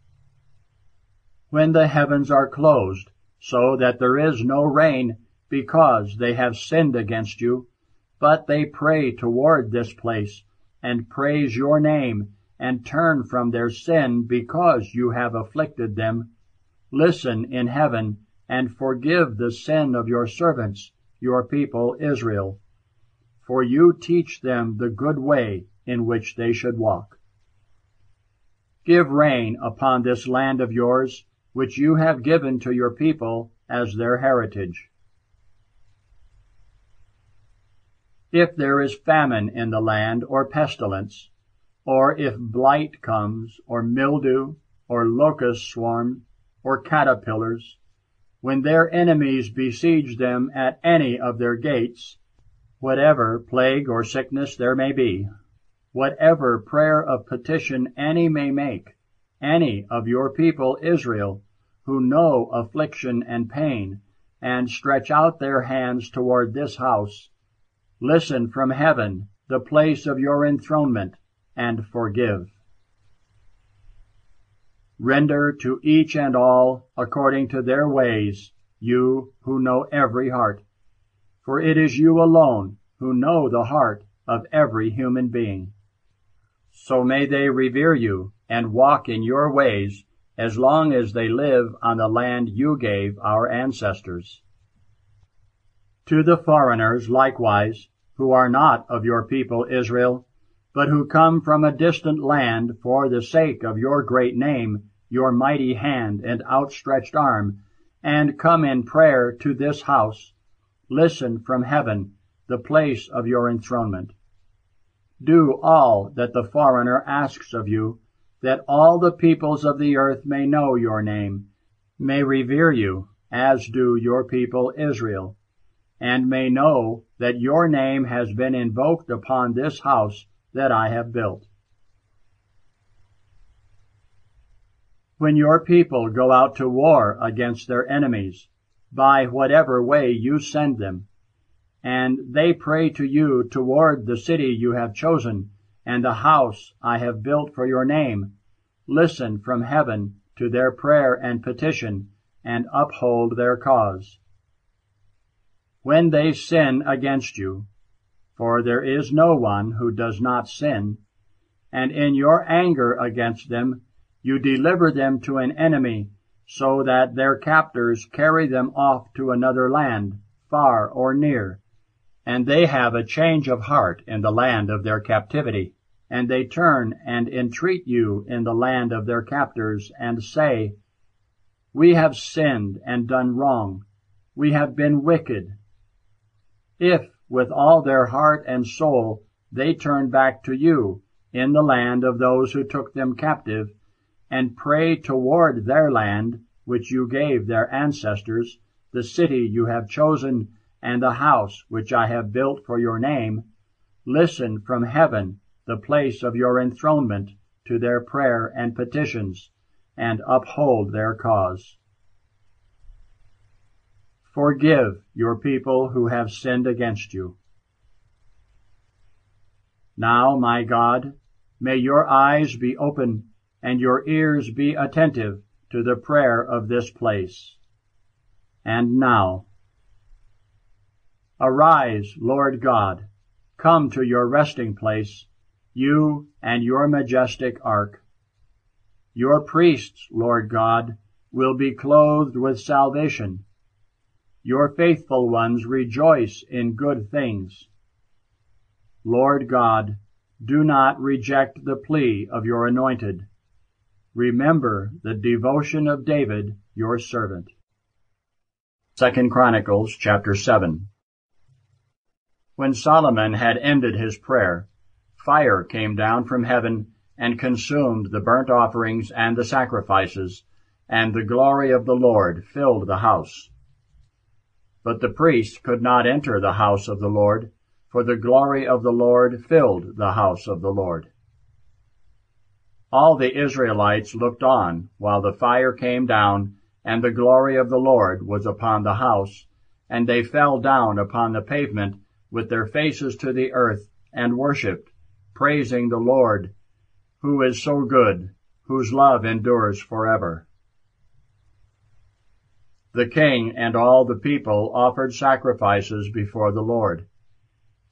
When the heavens are closed, so that there is no rain, because they have sinned against you, but they pray toward this place, and praise your name, and turn from their sin because you have afflicted them. Listen in heaven, and forgive the sin of your servants, your people Israel. For you teach them the good way in which they should walk. Give rain upon this land of yours, which you have given to your people as their heritage. If there is famine in the land, or pestilence, or if blight comes, or mildew, or locust swarm, or caterpillars, when their enemies besiege them at any of their gates, whatever plague or sickness there may be, whatever prayer of petition any may make, any of your people Israel, who know affliction and pain, and stretch out their hands toward this house, Listen from heaven, the place of your enthronement, and forgive. Render to each and all according to their ways, you who know every heart. For it is you alone who know the heart of every human being. So may they revere you and walk in your ways as long as they live on the land you gave our ancestors. To the foreigners likewise, who are not of your people Israel, but who come from a distant land for the sake of your great name, your mighty hand and outstretched arm, and come in prayer to this house, listen from heaven, the place of your enthronement. Do all that the foreigner asks of you, that all the peoples of the earth may know your name, may revere you, as do your people Israel, and may know that your name has been invoked upon this house that I have built. When your people go out to war against their enemies, by whatever way you send them, and they pray to you toward the city you have chosen, and the house I have built for your name, listen from heaven to their prayer and petition, and uphold their cause. When they sin against you, for there is no one who does not sin, and in your anger against them you deliver them to an enemy, so that their captors carry them off to another land, far or near, and they have a change of heart in the land of their captivity, and they turn and entreat you in the land of their captors, and say, We have sinned and done wrong, we have been wicked. If, with all their heart and soul, they turn back to you in the land of those who took them captive, and pray toward their land, which you gave their ancestors, the city you have chosen, and the house which I have built for your name, listen from heaven, the place of your enthronement, to their prayer and petitions, and uphold their cause. Forgive your people who have sinned against you. Now, my God, may your eyes be open and your ears be attentive to the prayer of this place. And now, arise, Lord God, come to your resting place, you and your majestic ark. Your priests, Lord God, will be clothed with salvation. Your faithful ones rejoice in good things. Lord God, do not reject the plea of your anointed. Remember the devotion of David, your servant. Second Chronicles chapter 7 When Solomon had ended his prayer, fire came down from heaven and consumed the burnt offerings and the sacrifices, and the glory of the Lord filled the house. But the priests could not enter the house of the Lord, for the glory of the Lord filled the house of the Lord. All the Israelites looked on while the fire came down, and the glory of the Lord was upon the house, and they fell down upon the pavement with their faces to the earth, and worshipped, praising the Lord, who is so good, whose love endures forever. The king and all the people offered sacrifices before the Lord.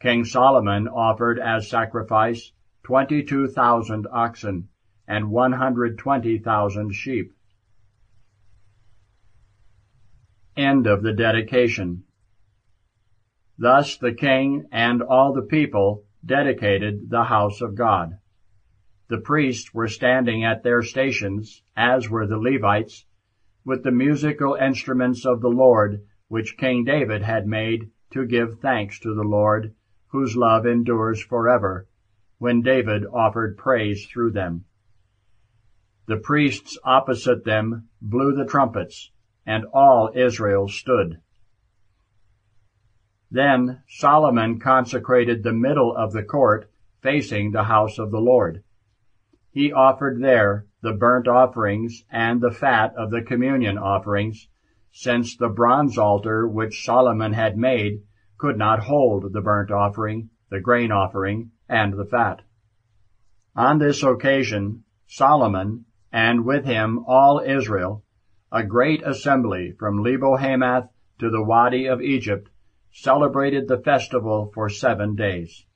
King Solomon offered as sacrifice twenty-two thousand oxen, and 120,000 sheep. End of the dedication. Thus the king and all the people dedicated the house of God. The priests were standing at their stations, as were the Levites, with the musical instruments of the Lord, which King David had made to give thanks to the Lord, whose love endures forever, when David offered praise through them. The priests opposite them blew the trumpets, and all Israel stood. Then Solomon consecrated the middle of the court facing the house of the Lord. He offered there the burnt offerings and the fat of the communion offerings, since the bronze altar which Solomon had made could not hold the burnt offering, the grain offering, and the fat. On this occasion Solomon and with him all Israel, a great assembly from Lebo Hamath to the Wadi of Egypt, celebrated the festival for seven days.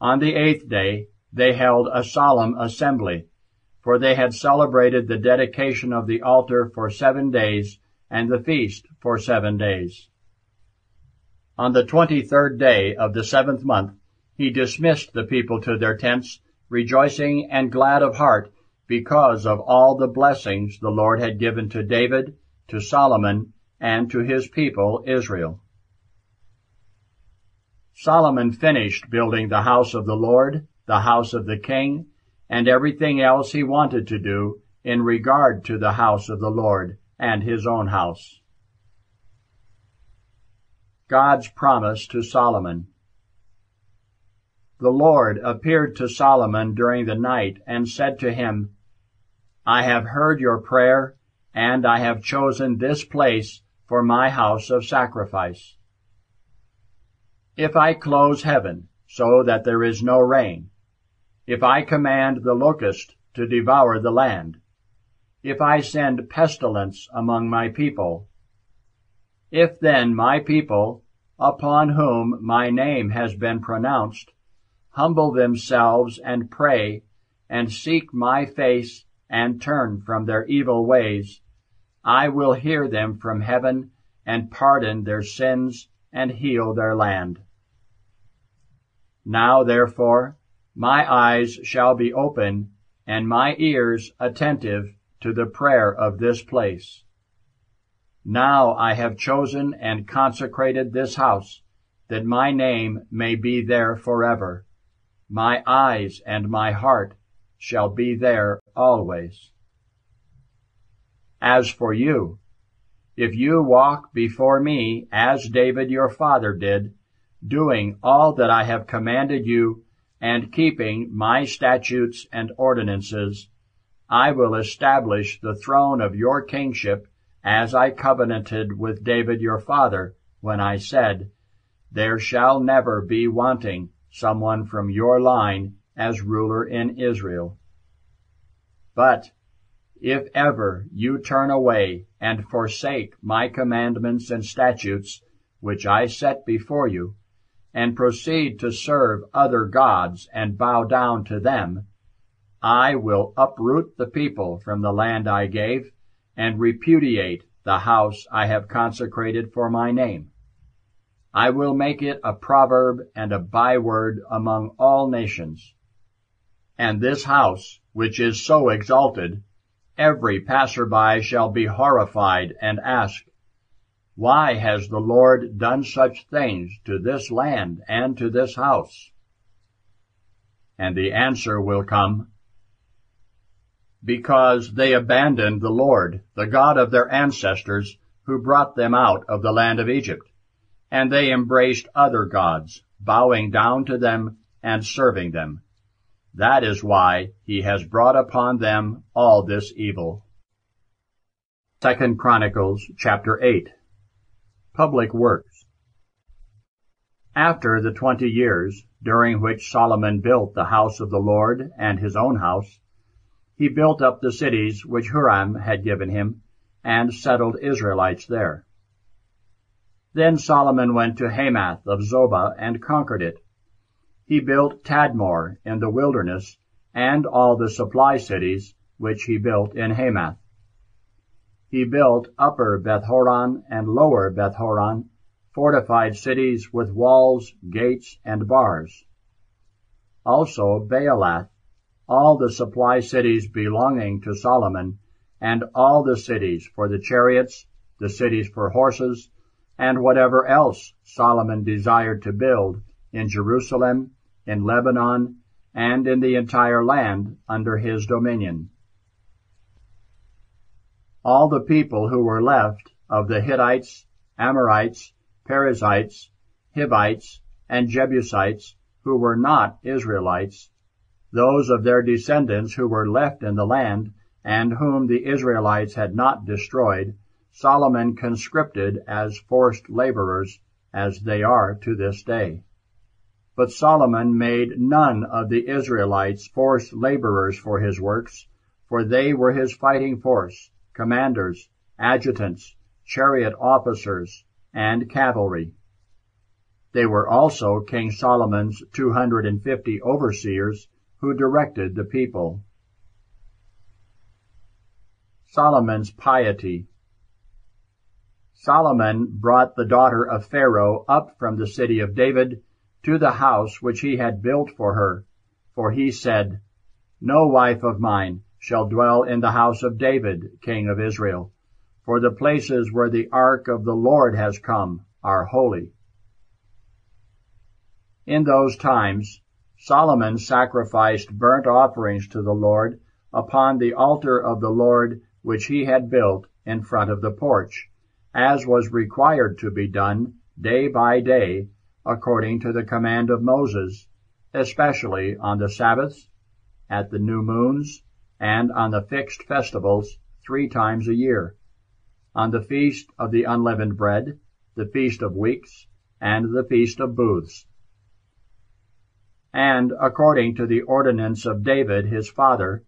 On the eighth day they held a solemn assembly, for they had celebrated the dedication of the altar for seven days and the feast for seven days. On the twenty-third day of the seventh month he dismissed the people to their tents, rejoicing and glad of heart because of all the blessings the Lord had given to David, to Solomon, and to his people Israel. Solomon finished building the house of the Lord, the house of the king, and everything else he wanted to do in regard to the house of the Lord and his own house. God's promise to Solomon. The Lord appeared to Solomon during the night and said to him, I have heard your prayer, and I have chosen this place for my house of sacrifice. If I close heaven so that there is no rain, if I command the locust to devour the land, if I send pestilence among my people, if then my people, upon whom my name has been pronounced, humble themselves and pray, and seek my face, and turn from their evil ways, I will hear them from heaven, and pardon their sins, and heal their land. Now therefore my eyes shall be open, and my ears attentive to the prayer of this place. Now I have chosen and consecrated this house, that my name may be there forever. My eyes and my heart shall be there always. As for you, if you walk before me as David your father did, doing all that I have commanded you, and keeping my statutes and ordinances, I will establish the throne of your kingship as I covenanted with David your father, when I said, There shall never be wanting someone from your line as ruler in Israel. But if ever you turn away and forsake my commandments and statutes, which I set before you, and proceed to serve other gods and bow down to them, I will uproot the people from the land I gave, and repudiate the house I have consecrated for my name. I will make it a proverb and a byword among all nations. And this house, which is so exalted, every passerby shall be horrified and ask, Why has the Lord done such things to this land and to this house? And the answer will come, because they abandoned the Lord, the God of their ancestors, who brought them out of the land of Egypt. And they embraced other gods, bowing down to them and serving them. That is why he has brought upon them all this evil. Second Chronicles chapter 8 Public Works After the twenty years, during which Solomon built the house of the Lord and his own house, he built up the cities which Huram had given him, and settled Israelites there. Then Solomon went to Hamath of Zobah and conquered it. He built Tadmor in the wilderness, and all the supply cities which he built in Hamath. He built Upper Bethhoron and Lower Bethhoron, fortified cities with walls, gates, and bars. Also Baalath all the supply cities belonging to Solomon, and all the cities for the chariots, the cities for horses, and whatever else Solomon desired to build in Jerusalem, in Lebanon, and in the entire land under his dominion. All the people who were left of the Hittites, Amorites, Perizzites, Hivites, and Jebusites who were not Israelites those of their descendants who were left in the land, and whom the Israelites had not destroyed, Solomon conscripted as forced laborers, as they are to this day. But Solomon made none of the Israelites forced laborers for his works, for they were his fighting force, commanders, adjutants, chariot officers, and cavalry. They were also King Solomon's two hundred and fifty overseers, who directed the people. Solomon's piety. Solomon brought the daughter of Pharaoh up from the city of David to the house which he had built for her, for he said, No wife of mine shall dwell in the house of David, king of Israel, for the places where the ark of the Lord has come are holy. In those times Solomon sacrificed burnt offerings to the Lord upon the altar of the Lord which he had built in front of the porch, as was required to be done day by day, according to the command of Moses, especially on the Sabbaths, at the new moons, and on the fixed festivals three times a year, on the feast of the unleavened bread, the feast of weeks, and the feast of booths. And according to the ordinance of David his father,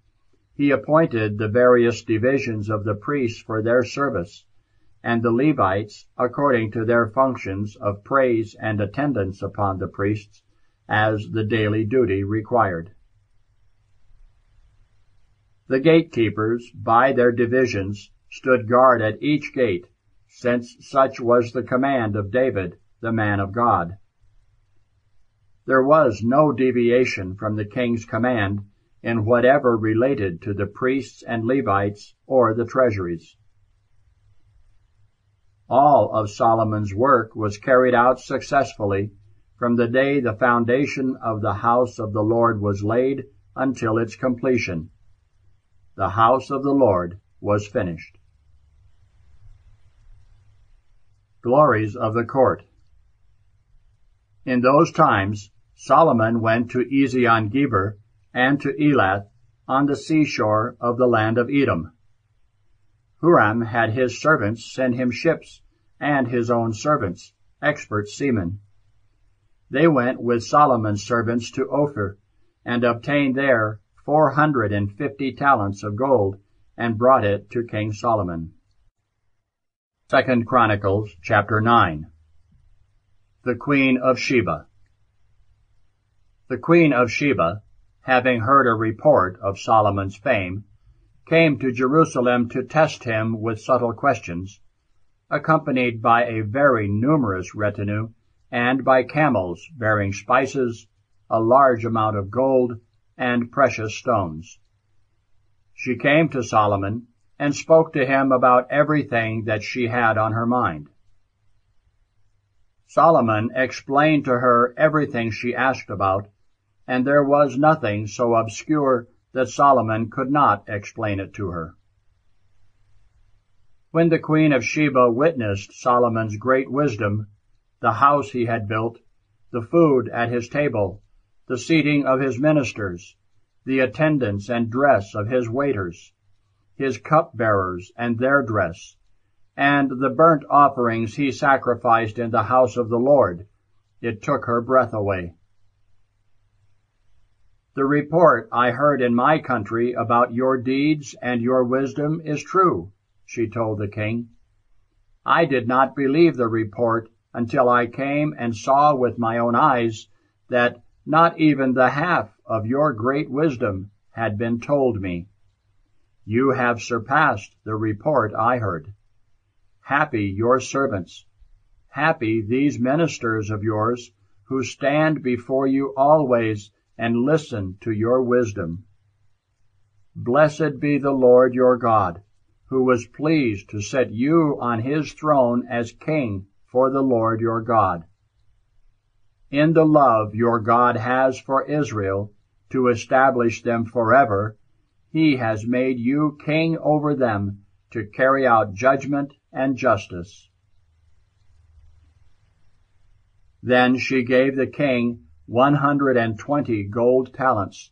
he appointed the various divisions of the priests for their service, and the Levites according to their functions of praise and attendance upon the priests, as the daily duty required. The gatekeepers, by their divisions, stood guard at each gate, since such was the command of David, the man of God. There was no deviation from the king's command in whatever related to the priests and Levites or the treasuries. All of Solomon's work was carried out successfully from the day the foundation of the house of the Lord was laid until its completion. The house of the Lord was finished. Glories of the court. In those times, Solomon went to Ezion Geber and to Elath on the seashore of the land of Edom. Huram had his servants send him ships and his own servants, expert seamen. They went with Solomon's servants to Ophir and obtained there four hundred and fifty talents of gold and brought it to King Solomon. Second Chronicles chapter 9 The Queen of Sheba The Queen of Sheba, having heard a report of Solomon's fame, came to Jerusalem to test him with subtle questions, accompanied by a very numerous retinue and by camels bearing spices, a large amount of gold, and precious stones. She came to Solomon and spoke to him about everything that she had on her mind. Solomon explained to her everything she asked about, and there was nothing so obscure that Solomon could not explain it to her. When the queen of Sheba witnessed Solomon's great wisdom, the house he had built, the food at his table, the seating of his ministers, the attendance and dress of his waiters, his cupbearers and their dress, and the burnt offerings he sacrificed in the house of the Lord, it took her breath away. The report I heard in my country about your deeds and your wisdom is true, she told the king. I did not believe the report until I came and saw with my own eyes that not even the half of your great wisdom had been told me. You have surpassed the report I heard. Happy your servants. Happy these ministers of yours who stand before you always and listen to your wisdom. Blessed be the Lord your God, who was pleased to set you on his throne as king for the Lord your God in the love your God has for Israel to establish them forever, he has made you king over them to carry out judgment and justice. Then she gave the king one hundred and twenty gold talents,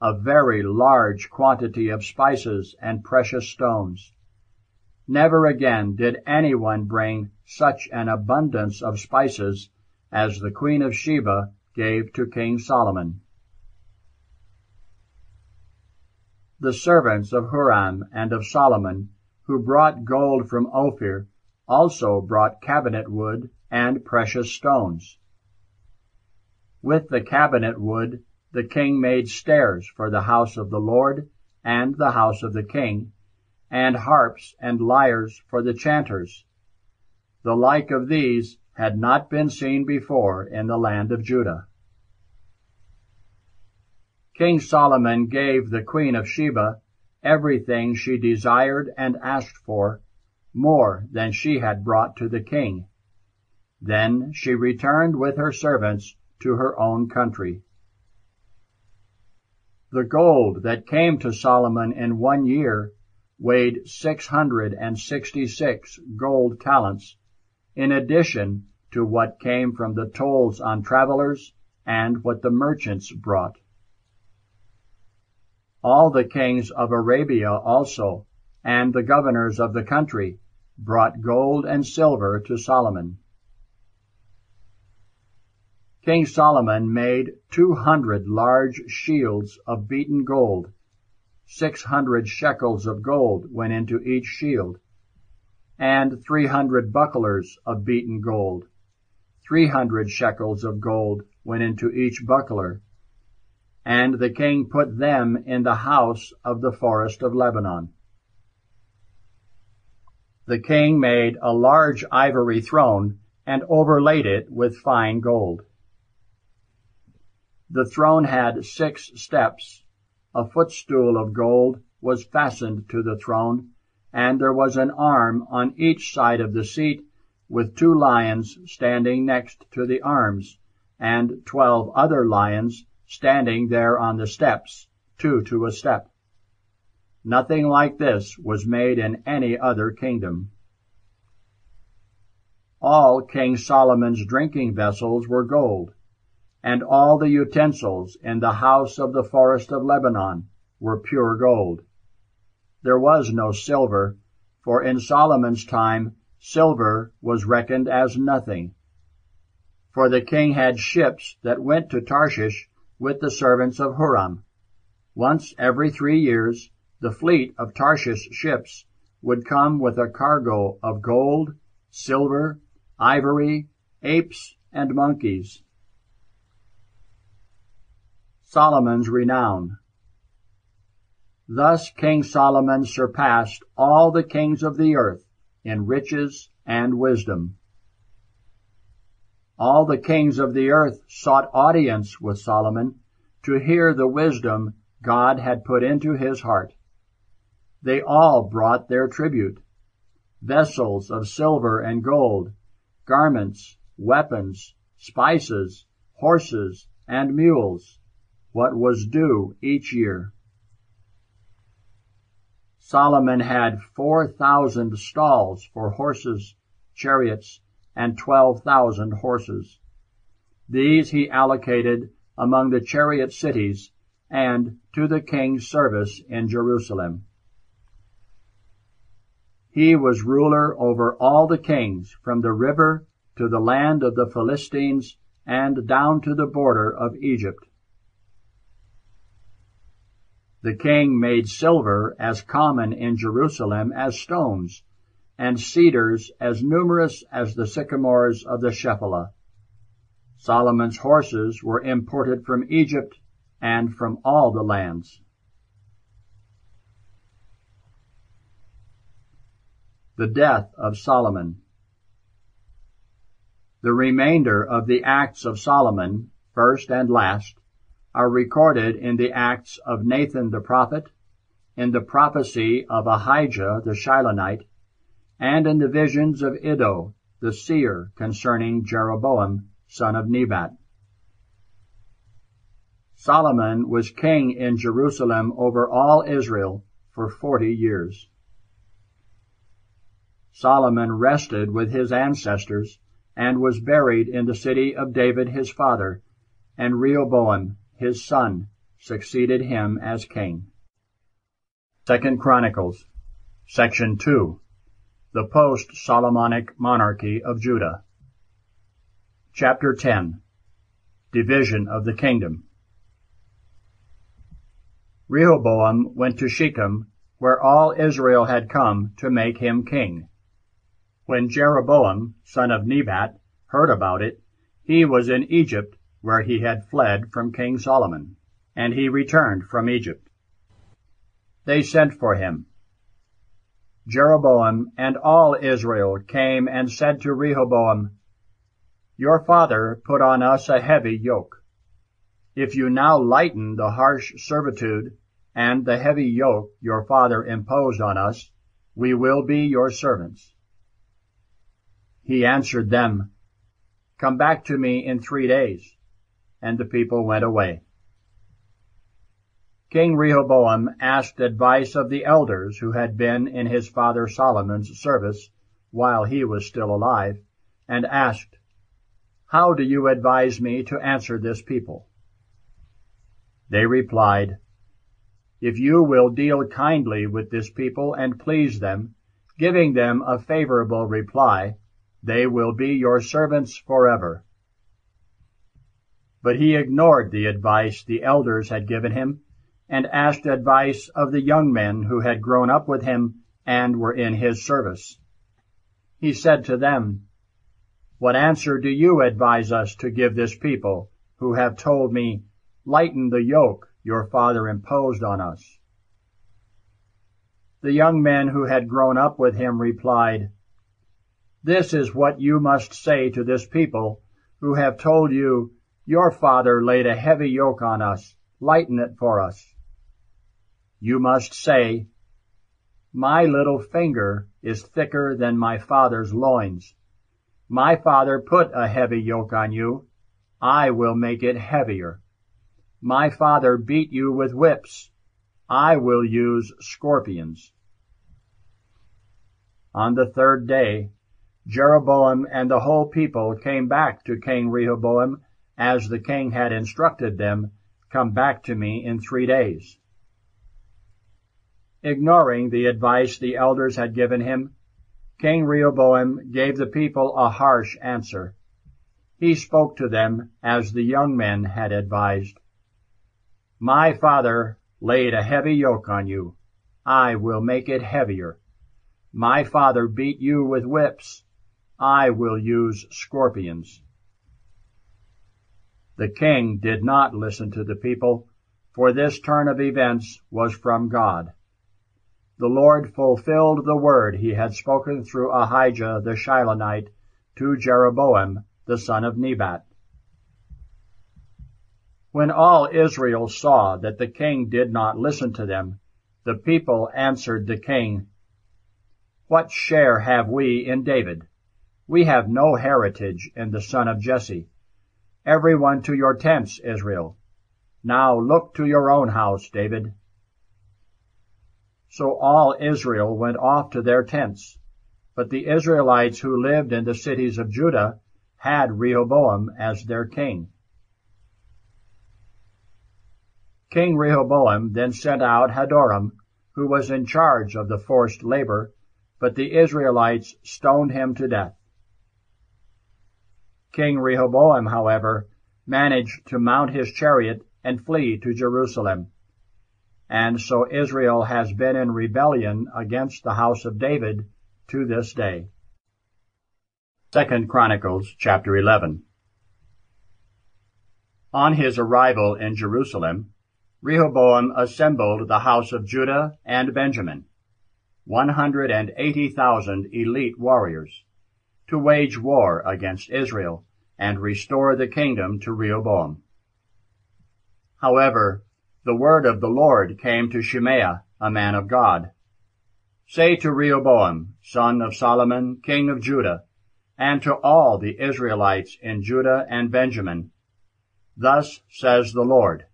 a very large quantity of spices and precious stones. Never again did anyone bring such an abundance of spices as the queen of Sheba gave to King Solomon. The servants of Huram and of Solomon, who brought gold from Ophir, also brought cabinet wood and precious stones. With the cabinet wood the king made stairs for the house of the Lord and the house of the king, and harps and lyres for the chanters. The like of these had not been seen before in the land of Judah. King Solomon gave the queen of Sheba everything she desired and asked for, more than she had brought to the king. Then she returned with her servants to her own country. The gold that came to Solomon in one year weighed 666 gold talents, in addition to what came from the tolls on travelers and what the merchants brought. All the kings of Arabia also, and the governors of the country, brought gold and silver to Solomon. King Solomon made two hundred large shields of beaten gold. Six hundred shekels of gold went into each shield, and three hundred bucklers of beaten gold. Three hundred shekels of gold went into each buckler. And the king put them in the house of the forest of Lebanon. The king made a large ivory throne and overlaid it with fine gold. The throne had six steps. A footstool of gold was fastened to the throne, and there was an arm on each side of the seat, with two lions standing next to the arms, and twelve other lions standing there on the steps, two to a step. Nothing like this was made in any other kingdom. All King Solomon's drinking vessels were gold and all the utensils in the house of the forest of Lebanon were pure gold. There was no silver, for in Solomon's time silver was reckoned as nothing. For the king had ships that went to Tarshish with the servants of Huram. Once every three years the fleet of Tarshish ships would come with a cargo of gold, silver, ivory, apes, and monkeys. Solomon's renown. Thus King Solomon surpassed all the kings of the earth in riches and wisdom. All the kings of the earth sought audience with Solomon to hear the wisdom God had put into his heart. They all brought their tribute, vessels of silver and gold, garments, weapons, spices, horses, and mules what was due each year. Solomon had 4,000 stalls for horses, chariots, and 12,000 horses. These he allocated among the chariot cities and to the king's service in Jerusalem. He was ruler over all the kings from the river to the land of the Philistines and down to the border of Egypt. The king made silver as common in Jerusalem as stones, and cedars as numerous as the sycamores of the Shephelah. Solomon's horses were imported from Egypt and from all the lands. The death of Solomon. The remainder of the acts of Solomon, first and last, are recorded in the Acts of Nathan the prophet, in the prophecy of Ahijah the Shilonite, and in the visions of Iddo the seer concerning Jeroboam son of Nebat. Solomon was king in Jerusalem over all Israel for forty years. Solomon rested with his ancestors and was buried in the city of David his father, and Rehoboam his son, succeeded him as king. Second Chronicles, section 2, the post-Solomonic monarchy of Judah. Chapter 10, division of the kingdom. Rehoboam went to Shechem, where all Israel had come to make him king. When Jeroboam, son of Nebat, heard about it, he was in Egypt where he had fled from King Solomon, and he returned from Egypt. They sent for him. Jeroboam and all Israel came and said to Rehoboam, Your father put on us a heavy yoke. If you now lighten the harsh servitude and the heavy yoke your father imposed on us, we will be your servants. He answered them, Come back to me in three days and the people went away. King Rehoboam asked advice of the elders who had been in his father Solomon's service while he was still alive, and asked, How do you advise me to answer this people? They replied, If you will deal kindly with this people and please them, giving them a favorable reply, they will be your servants forever. But he ignored the advice the elders had given him and asked advice of the young men who had grown up with him and were in his service. He said to them, What answer do you advise us to give this people who have told me, Lighten the yoke your father imposed on us? The young men who had grown up with him replied, This is what you must say to this people who have told you, Your father laid a heavy yoke on us, lighten it for us. You must say, My little finger is thicker than my father's loins. My father put a heavy yoke on you. I will make it heavier. My father beat you with whips. I will use scorpions. On the third day, Jeroboam and the whole people came back to King Rehoboam as the king had instructed them, Come back to me in three days. Ignoring the advice the elders had given him, King Rehoboam gave the people a harsh answer. He spoke to them as the young men had advised. My father laid a heavy yoke on you. I will make it heavier. My father beat you with whips. I will use scorpions. The king did not listen to the people, for this turn of events was from God the Lord fulfilled the word he had spoken through Ahijah the Shilonite to Jeroboam the son of Nebat. When all Israel saw that the king did not listen to them, the people answered the king, What share have we in David? We have no heritage in the son of Jesse. Everyone to your tents, Israel. Now look to your own house, David. So all Israel went off to their tents. But the Israelites who lived in the cities of Judah had Rehoboam as their king. King Rehoboam then sent out Hadoram, who was in charge of the forced labor, but the Israelites stoned him to death. King Rehoboam, however, managed to mount his chariot and flee to Jerusalem and so Israel has been in rebellion against the house of David to this day. Second Chronicles chapter 11. On his arrival in Jerusalem, Rehoboam assembled the house of Judah and Benjamin, 180,000 elite warriors, to wage war against Israel and restore the kingdom to Rehoboam. However, the word of the Lord came to Shemaiah, a man of God. Say to Rehoboam, son of Solomon, king of Judah, and to all the Israelites in Judah and Benjamin, Thus says the Lord,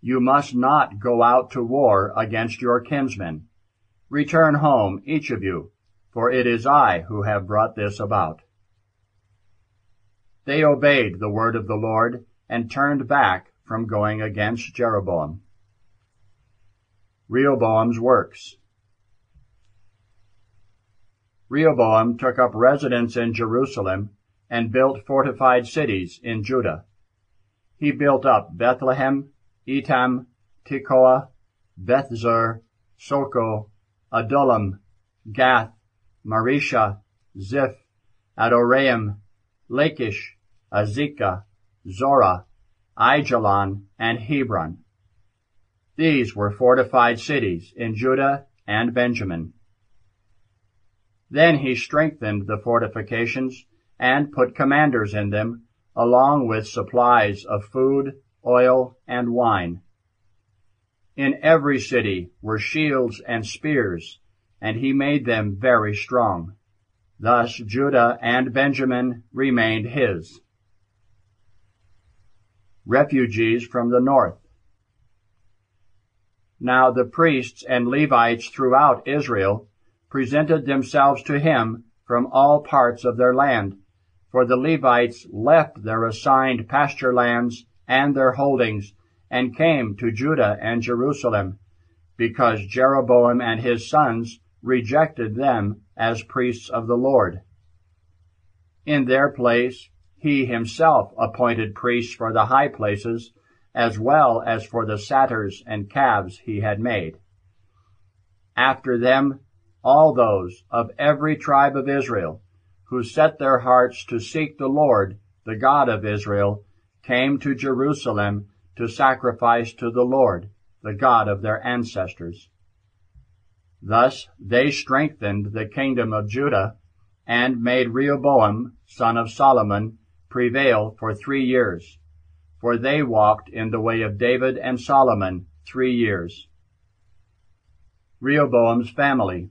You must not go out to war against your kinsmen. Return home, each of you, for it is I who have brought this about. They obeyed the word of the Lord and turned back from going against Jeroboam. Rehoboam's works. Rehoboam took up residence in Jerusalem and built fortified cities in Judah. He built up Bethlehem, Etam, Tekoa, Bethzur, Soco, Adullam, Gath, Mareshah, Ziph, Adoraim, Lachish, Azekah, Zorah, Aijalon, and Hebron. These were fortified cities in Judah and Benjamin. Then he strengthened the fortifications and put commanders in them, along with supplies of food, oil, and wine. In every city were shields and spears, and he made them very strong. Thus Judah and Benjamin remained his refugees from the north. Now the priests and Levites throughout Israel presented themselves to him from all parts of their land, for the Levites left their assigned pasture lands and their holdings, and came to Judah and Jerusalem, because Jeroboam and his sons rejected them as priests of the Lord. In their place, he himself appointed priests for the high places, as well as for the satyrs and calves he had made. After them, all those of every tribe of Israel who set their hearts to seek the Lord, the God of Israel, came to Jerusalem to sacrifice to the Lord, the God of their ancestors. Thus they strengthened the kingdom of Judah and made Rehoboam, son of Solomon, prevail for three years. For they walked in the way of David and Solomon three years. Rehoboam's family.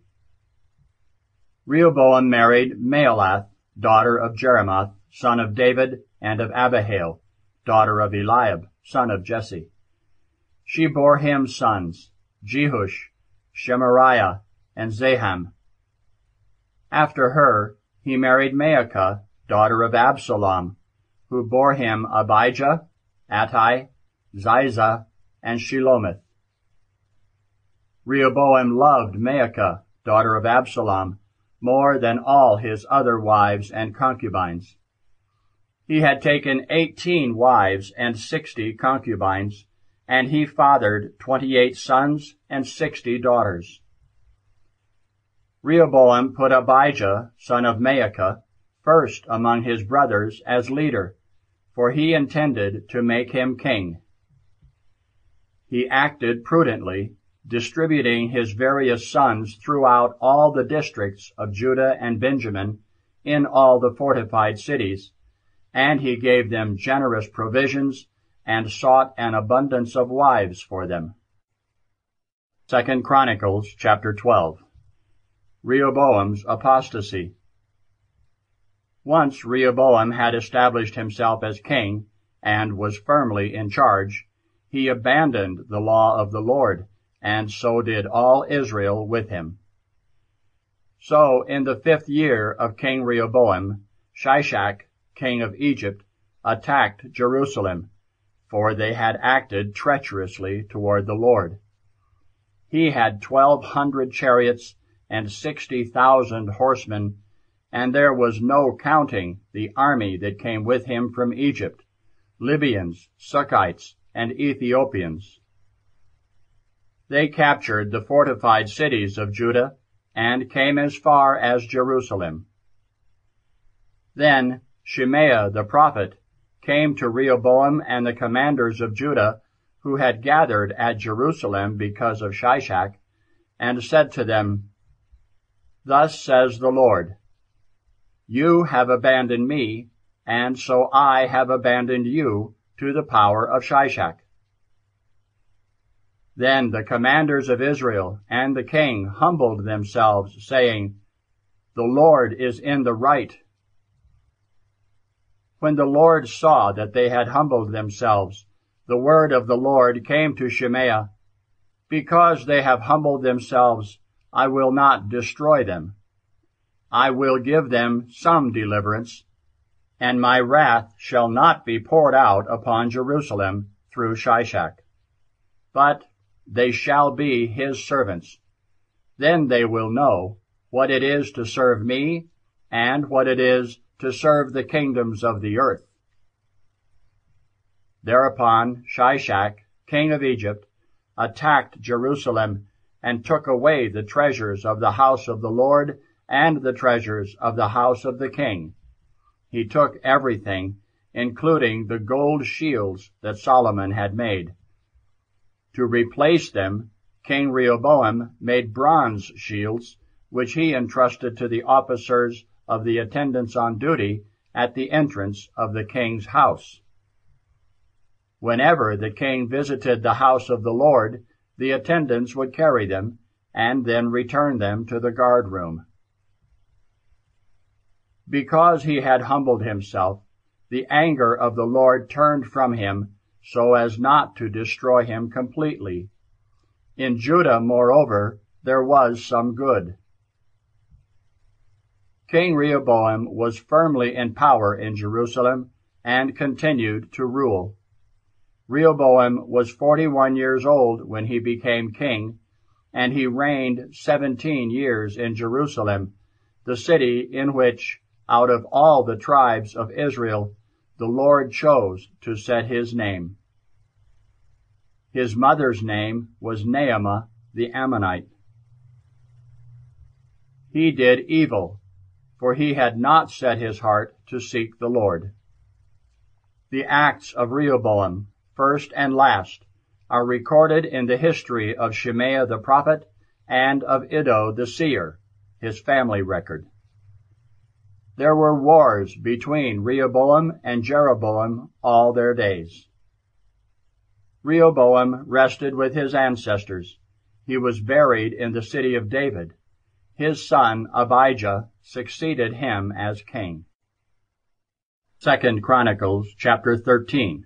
Rehoboam married Mahalath, daughter of Jerimoth, son of David, and of Abihail, daughter of Eliab, son of Jesse. She bore him sons, Jeush, Shemariah, and Zaham. After her, he married Maacah, daughter of Absalom, who bore him Abijah, Attai, Ziza, and Shelomith. Rehoboam loved Maacah, daughter of Absalom, more than all his other wives and concubines. He had taken eighteen wives and sixty concubines, and he fathered twenty-eight sons and sixty daughters. Rehoboam put Abijah, son of Maacah, first among his brothers as leader, for he intended to make him king. He acted prudently, distributing his various sons throughout all the districts of Judah and Benjamin in all the fortified cities, and he gave them generous provisions and sought an abundance of wives for them. Second Chronicles chapter 12. Rehoboam's apostasy. Once Rehoboam had established himself as king and was firmly in charge, he abandoned the law of the Lord, and so did all Israel with him. So in the fifth year of King Rehoboam, Shishak, king of Egypt, attacked Jerusalem, for they had acted treacherously toward the Lord. He had twelve hundred chariots and sixty thousand horsemen and there was no counting the army that came with him from Egypt, Libyans, Sukkites, and Ethiopians. They captured the fortified cities of Judah and came as far as Jerusalem. Then Shemaiah the prophet came to Rehoboam and the commanders of Judah who had gathered at Jerusalem because of Shishak, and said to them, Thus says the Lord, you have abandoned me, and so I have abandoned you to the power of Shishak. Then the commanders of Israel and the king humbled themselves, saying, The Lord is in the right. When the Lord saw that they had humbled themselves, the word of the Lord came to Shemaiah, Because they have humbled themselves, I will not destroy them. I will give them some deliverance, and my wrath shall not be poured out upon Jerusalem through Shishak. But they shall be his servants. Then they will know what it is to serve me, and what it is to serve the kingdoms of the earth. Thereupon Shishak, king of Egypt, attacked Jerusalem and took away the treasures of the house of the Lord and the treasures of the house of the king. He took everything, including the gold shields that Solomon had made. To replace them, King Rehoboam made bronze shields, which he entrusted to the officers of the attendants on duty at the entrance of the king's house. Whenever the king visited the house of the Lord, the attendants would carry them, and then return them to the guard room. Because he had humbled himself, the anger of the Lord turned from him so as not to destroy him completely. In Judah, moreover, there was some good. King Rehoboam was firmly in power in Jerusalem and continued to rule. Rehoboam was 41 years old when he became king, and he reigned 17 years in Jerusalem, the city in which, out of all the tribes of Israel, the Lord chose to set his name. His mother's name was Naamah the Ammonite. He did evil, for he had not set his heart to seek the Lord. The acts of Rehoboam, first and last, are recorded in the history of Shemaiah the prophet and of Iddo the seer, his family record. There were wars between Rehoboam and Jeroboam all their days. Rehoboam rested with his ancestors. He was buried in the city of David. His son Abijah succeeded him as king. Second Chronicles chapter 13.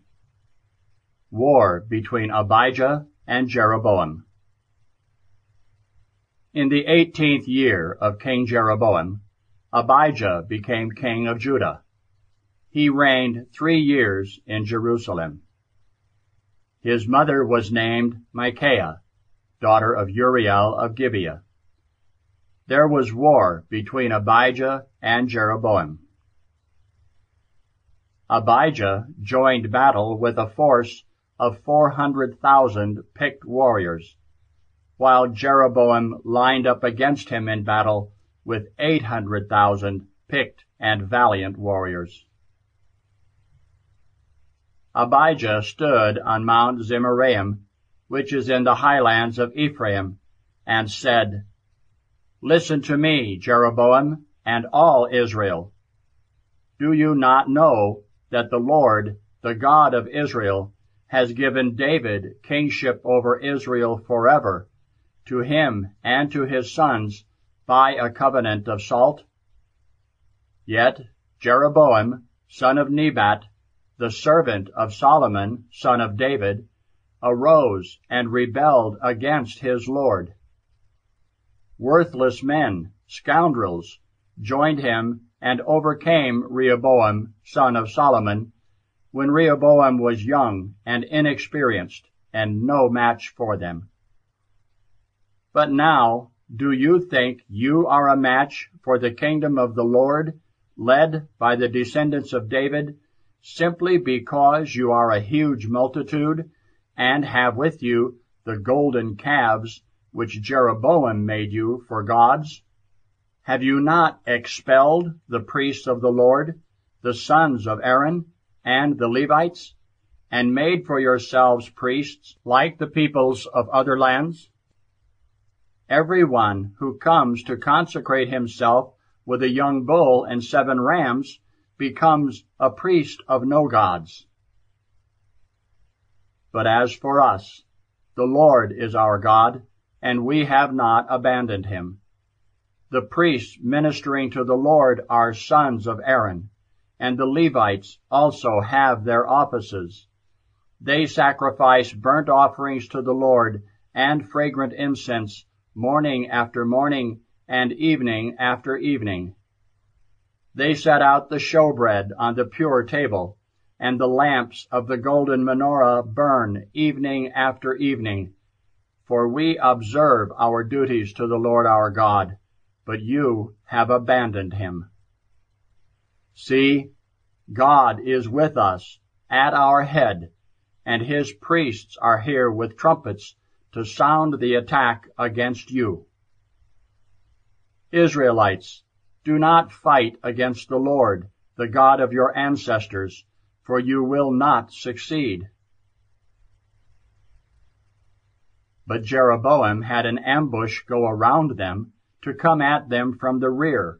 War between Abijah and Jeroboam. In the eighteenth year of King Jeroboam, Abijah became king of Judah. He reigned three years in Jerusalem. His mother was named Micaiah, daughter of Uriel of Gibeah. There was war between Abijah and Jeroboam. Abijah joined battle with a force of 400,000 picked warriors, while Jeroboam lined up against him in battle with 800,000 picked and valiant warriors. Abijah stood on Mount Zemaraim, which is in the highlands of Ephraim, and said, Listen to me, Jeroboam, and all Israel. Do you not know that the Lord, the God of Israel, has given David kingship over Israel forever, to him and to his sons by a covenant of salt? Yet Jeroboam, son of Nebat, the servant of Solomon, son of David, arose and rebelled against his Lord. Worthless men, scoundrels, joined him and overcame Rehoboam, son of Solomon, when Rehoboam was young and inexperienced and no match for them. But now do you think you are a match for the kingdom of the Lord, led by the descendants of David, simply because you are a huge multitude and have with you the golden calves which Jeroboam made you for gods? Have you not expelled the priests of the Lord, the sons of Aaron, and the Levites, and made for yourselves priests like the peoples of other lands? Everyone who comes to consecrate himself with a young bull and seven rams becomes a priest of no gods. But as for us, the Lord is our God, and we have not abandoned him. The priests ministering to the Lord are sons of Aaron, and the Levites also have their offices. They sacrifice burnt offerings to the Lord and fragrant incense morning after morning, and evening after evening. They set out the showbread on the pure table, and the lamps of the golden menorah burn evening after evening. For we observe our duties to the Lord our God, but you have abandoned him. See, God is with us at our head, and his priests are here with trumpets to sound the attack against you. Israelites, do not fight against the Lord, the God of your ancestors, for you will not succeed. But Jeroboam had an ambush go around them to come at them from the rear,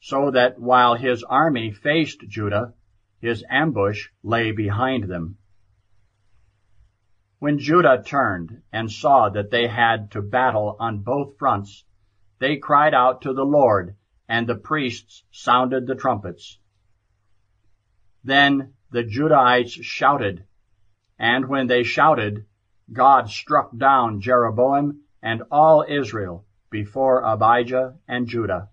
so that while his army faced Judah, his ambush lay behind them. When Judah turned and saw that they had to battle on both fronts, they cried out to the Lord, and the priests sounded the trumpets. Then the Judahites shouted, and when they shouted, God struck down Jeroboam and all Israel before Abijah and Judah.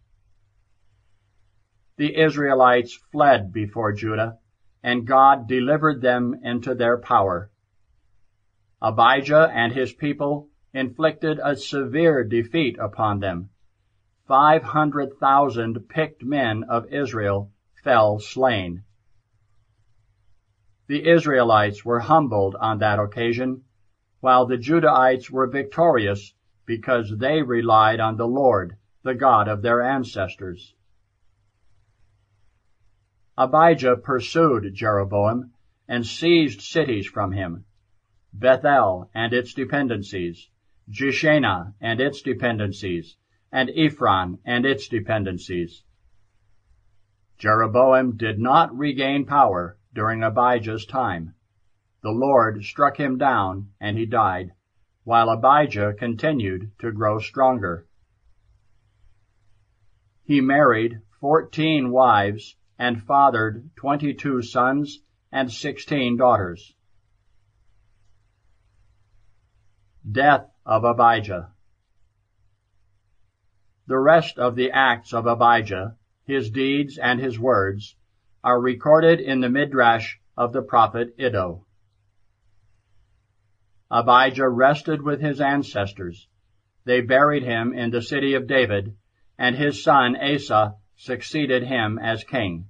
The Israelites fled before Judah, and God delivered them into their power. Abijah and his people inflicted a severe defeat upon them. Five hundred thousand picked men of Israel fell slain. The Israelites were humbled on that occasion, while the Judahites were victorious because they relied on the Lord, the God of their ancestors. Abijah pursued Jeroboam and seized cities from him, Bethel and its dependencies, Jeshanah and its dependencies, and Ephron and its dependencies. Jeroboam did not regain power during Abijah's time. The Lord struck him down, and he died, while Abijah continued to grow stronger. He married fourteen wives and fathered twenty-two sons and sixteen daughters. Death of Abijah The rest of the acts of Abijah, his deeds and his words, are recorded in the Midrash of the prophet Iddo. Abijah rested with his ancestors. They buried him in the city of David, and his son Asa succeeded him as king.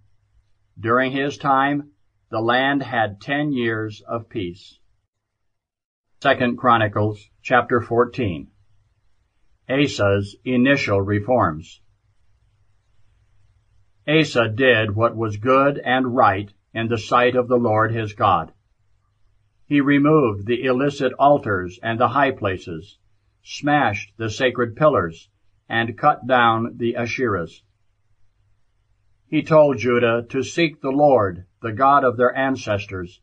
During his time, the land had ten years of peace. Second Chronicles chapter 14 Asa's initial reforms. Asa did what was good and right in the sight of the Lord his God. He removed the illicit altars and the high places, smashed the sacred pillars, and cut down the Asherahs. He told Judah to seek the Lord, the God of their ancestors,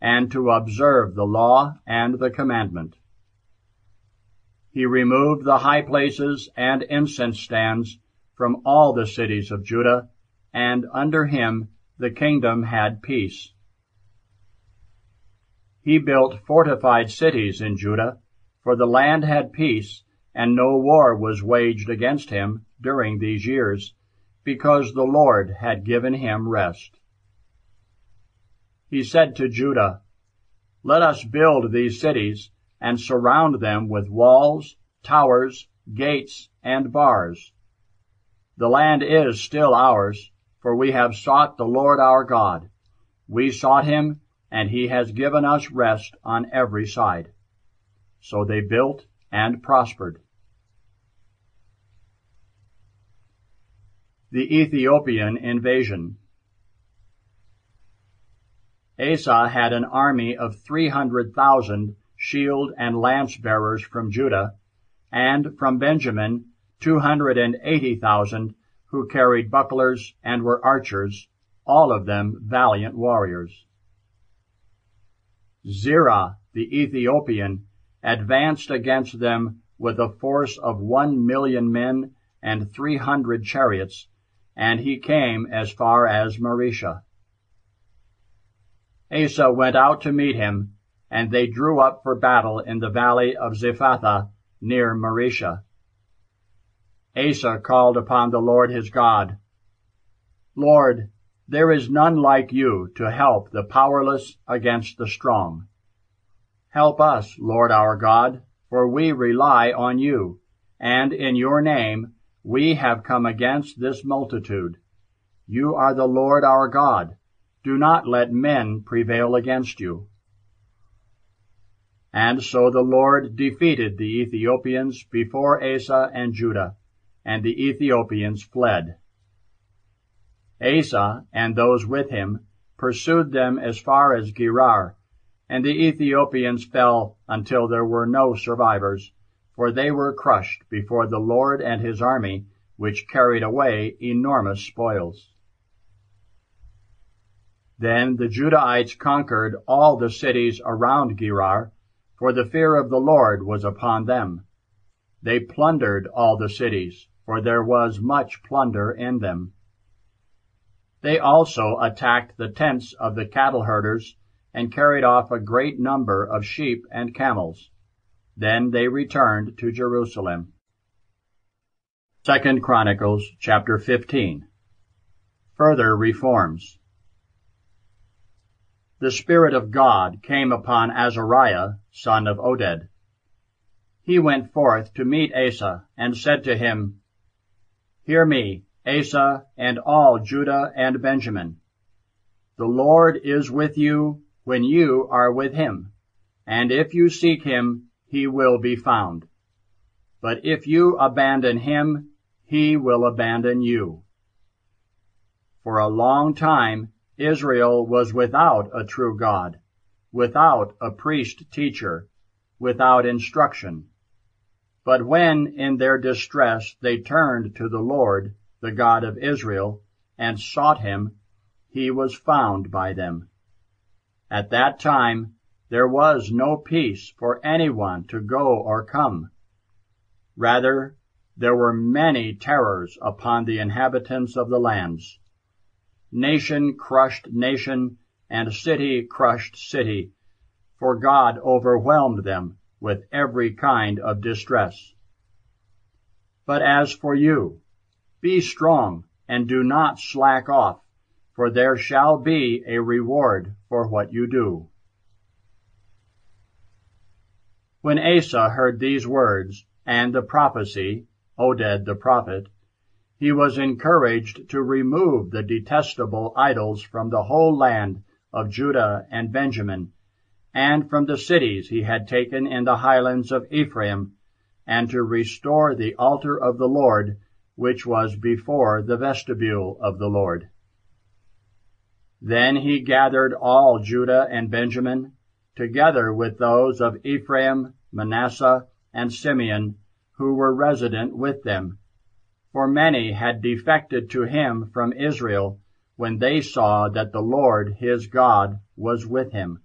and to observe the law and the commandment. He removed the high places and incense stands from all the cities of Judah, and under him the kingdom had peace. He built fortified cities in Judah, for the land had peace, and no war was waged against him during these years, because the Lord had given him rest. He said to Judah, Let us build these cities, and surround them with walls, towers, gates, and bars. The land is still ours, for we have sought the Lord our God. We sought him, and he has given us rest on every side. So they built and prospered. The Ethiopian Invasion Asa had an army of 300,000 shield and lance bearers from Judah, and from Benjamin 280,000 who carried bucklers and were archers, all of them valiant warriors. Zerah the Ethiopian advanced against them with a force of one million men and three hundred chariots, and he came as far as Mareshah. Asa went out to meet him, and they drew up for battle in the valley of Zephathah near Mareshah. Asa called upon the Lord his God. Lord, there is none like you to help the powerless against the strong. Help us, Lord our God, for we rely on you, and in your name we have come against this multitude. You are the Lord our God. Do not let men prevail against you. And so the Lord defeated the Ethiopians before Asa and Judah, and the Ethiopians fled. Asa and those with him pursued them as far as Gerar, and the Ethiopians fell until there were no survivors, for they were crushed before the Lord and his army, which carried away enormous spoils. Then the Judahites conquered all the cities around Gerar, for the fear of the Lord was upon them. They plundered all the cities, for there was much plunder in them. They also attacked the tents of the cattle herders and carried off a great number of sheep and camels. Then they returned to Jerusalem. Second Chronicles chapter 15. Further reforms. The Spirit of God came upon Azariah, son of Oded. He went forth to meet Asa, and said to him, Hear me, Asa, and all Judah and Benjamin. The Lord is with you when you are with him, and if you seek him, he will be found. But if you abandon him, he will abandon you. For a long time, Israel was without a true God, without a priest teacher, without instruction. But when in their distress they turned to the Lord, the God of Israel, and sought him, he was found by them. At that time there was no peace for anyone to go or come. Rather, there were many terrors upon the inhabitants of the lands. Nation crushed nation, and city crushed city, for God overwhelmed them with every kind of distress. But as for you, be strong, and do not slack off, for there shall be a reward for what you do. When Asa heard these words, and the prophecy, Oded the prophet, he was encouraged to remove the detestable idols from the whole land of Judah and Benjamin, and from the cities he had taken in the highlands of Ephraim, and to restore the altar of the Lord, which was before the vestibule of the Lord. Then he gathered all Judah and Benjamin, together with those of Ephraim, Manasseh, and Simeon, who were resident with them, for many had defected to him from Israel when they saw that the Lord his God was with him.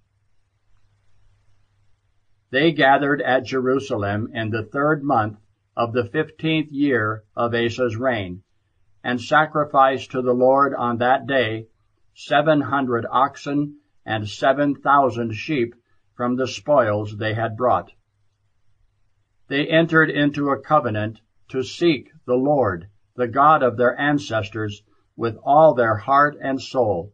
They gathered at Jerusalem in the third month of the fifteenth year of Asa's reign, and sacrificed to the Lord on that day seven hundred oxen and seven thousand sheep from the spoils they had brought. They entered into a covenant to seek the Lord, the God of their ancestors, with all their heart and soul.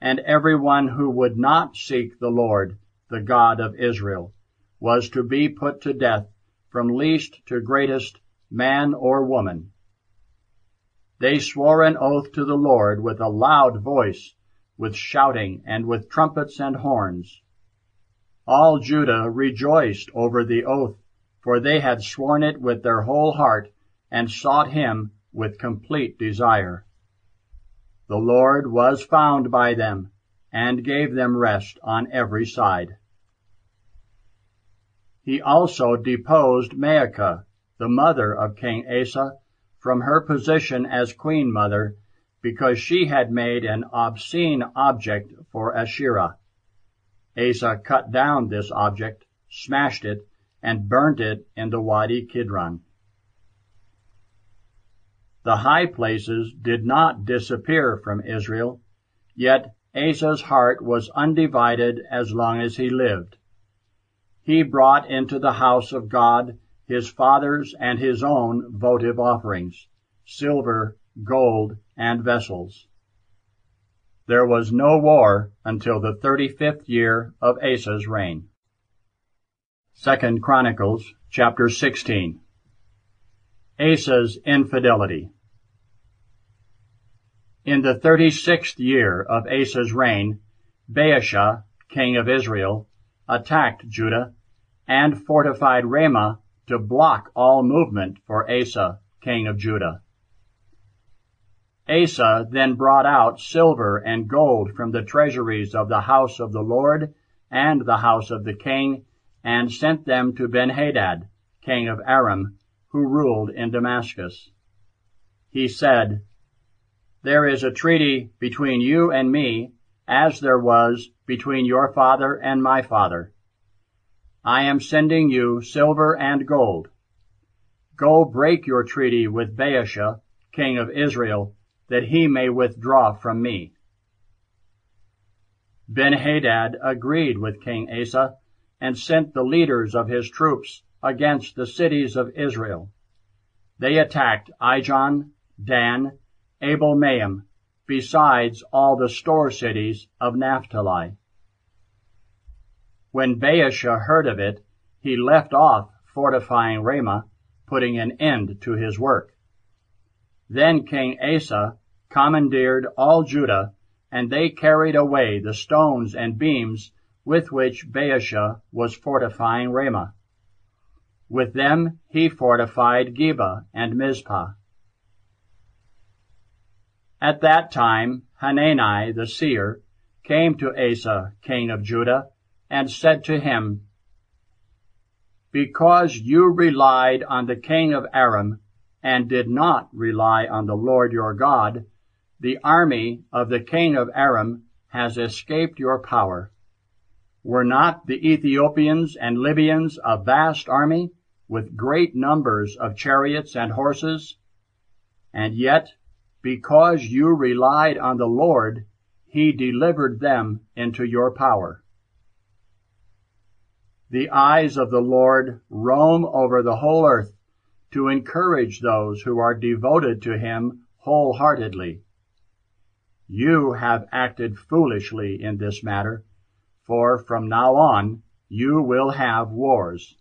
And everyone who would not seek the Lord, the God of Israel, was to be put to death from least to greatest, man or woman. They swore an oath to the Lord with a loud voice, with shouting, and with trumpets and horns. All Judah rejoiced over the oath for they had sworn it with their whole heart, and sought him with complete desire. The Lord was found by them, and gave them rest on every side. He also deposed Maacah, the mother of King Asa, from her position as queen mother, because she had made an obscene object for Asherah. Asa cut down this object, smashed it, and burnt it in the Wadi Kidron. The high places did not disappear from Israel, yet Asa's heart was undivided as long as he lived. He brought into the house of God his father's and his own votive offerings, silver, gold, and vessels. There was no war until the thirty-fifth year of Asa's reign. Second Chronicles chapter 16. Asa's infidelity. In the thirty-sixth year of Asa's reign, Baasha, king of Israel, attacked Judah and fortified Ramah to block all movement for Asa, king of Judah. Asa then brought out silver and gold from the treasuries of the house of the Lord and the house of the king and sent them to Benhadad, king of Aram, who ruled in Damascus. He said, There is a treaty between you and me, as there was between your father and my father. I am sending you silver and gold. Go break your treaty with Baasha, king of Israel, that he may withdraw from me. Ben-Hadad agreed with King Asa and sent the leaders of his troops against the cities of Israel. They attacked Ijon, Dan, Abel Maim, besides all the store cities of Naphtali. When Baasha heard of it, he left off fortifying Ramah, putting an end to his work. Then King Asa commandeered all Judah, and they carried away the stones and beams with which Baasha was fortifying Ramah. With them he fortified Geba and Mizpah. At that time Hanani the seer came to Asa, king of Judah, and said to him, Because you relied on the king of Aram, and did not rely on the Lord your God, the army of the king of Aram has escaped your power. Were not the Ethiopians and Libyans a vast army, with great numbers of chariots and horses? And yet because you relied on the Lord, he delivered them into your power. The eyes of the Lord roam over the whole earth to encourage those who are devoted to him wholeheartedly. You have acted foolishly in this matter, for from now on you will have wars.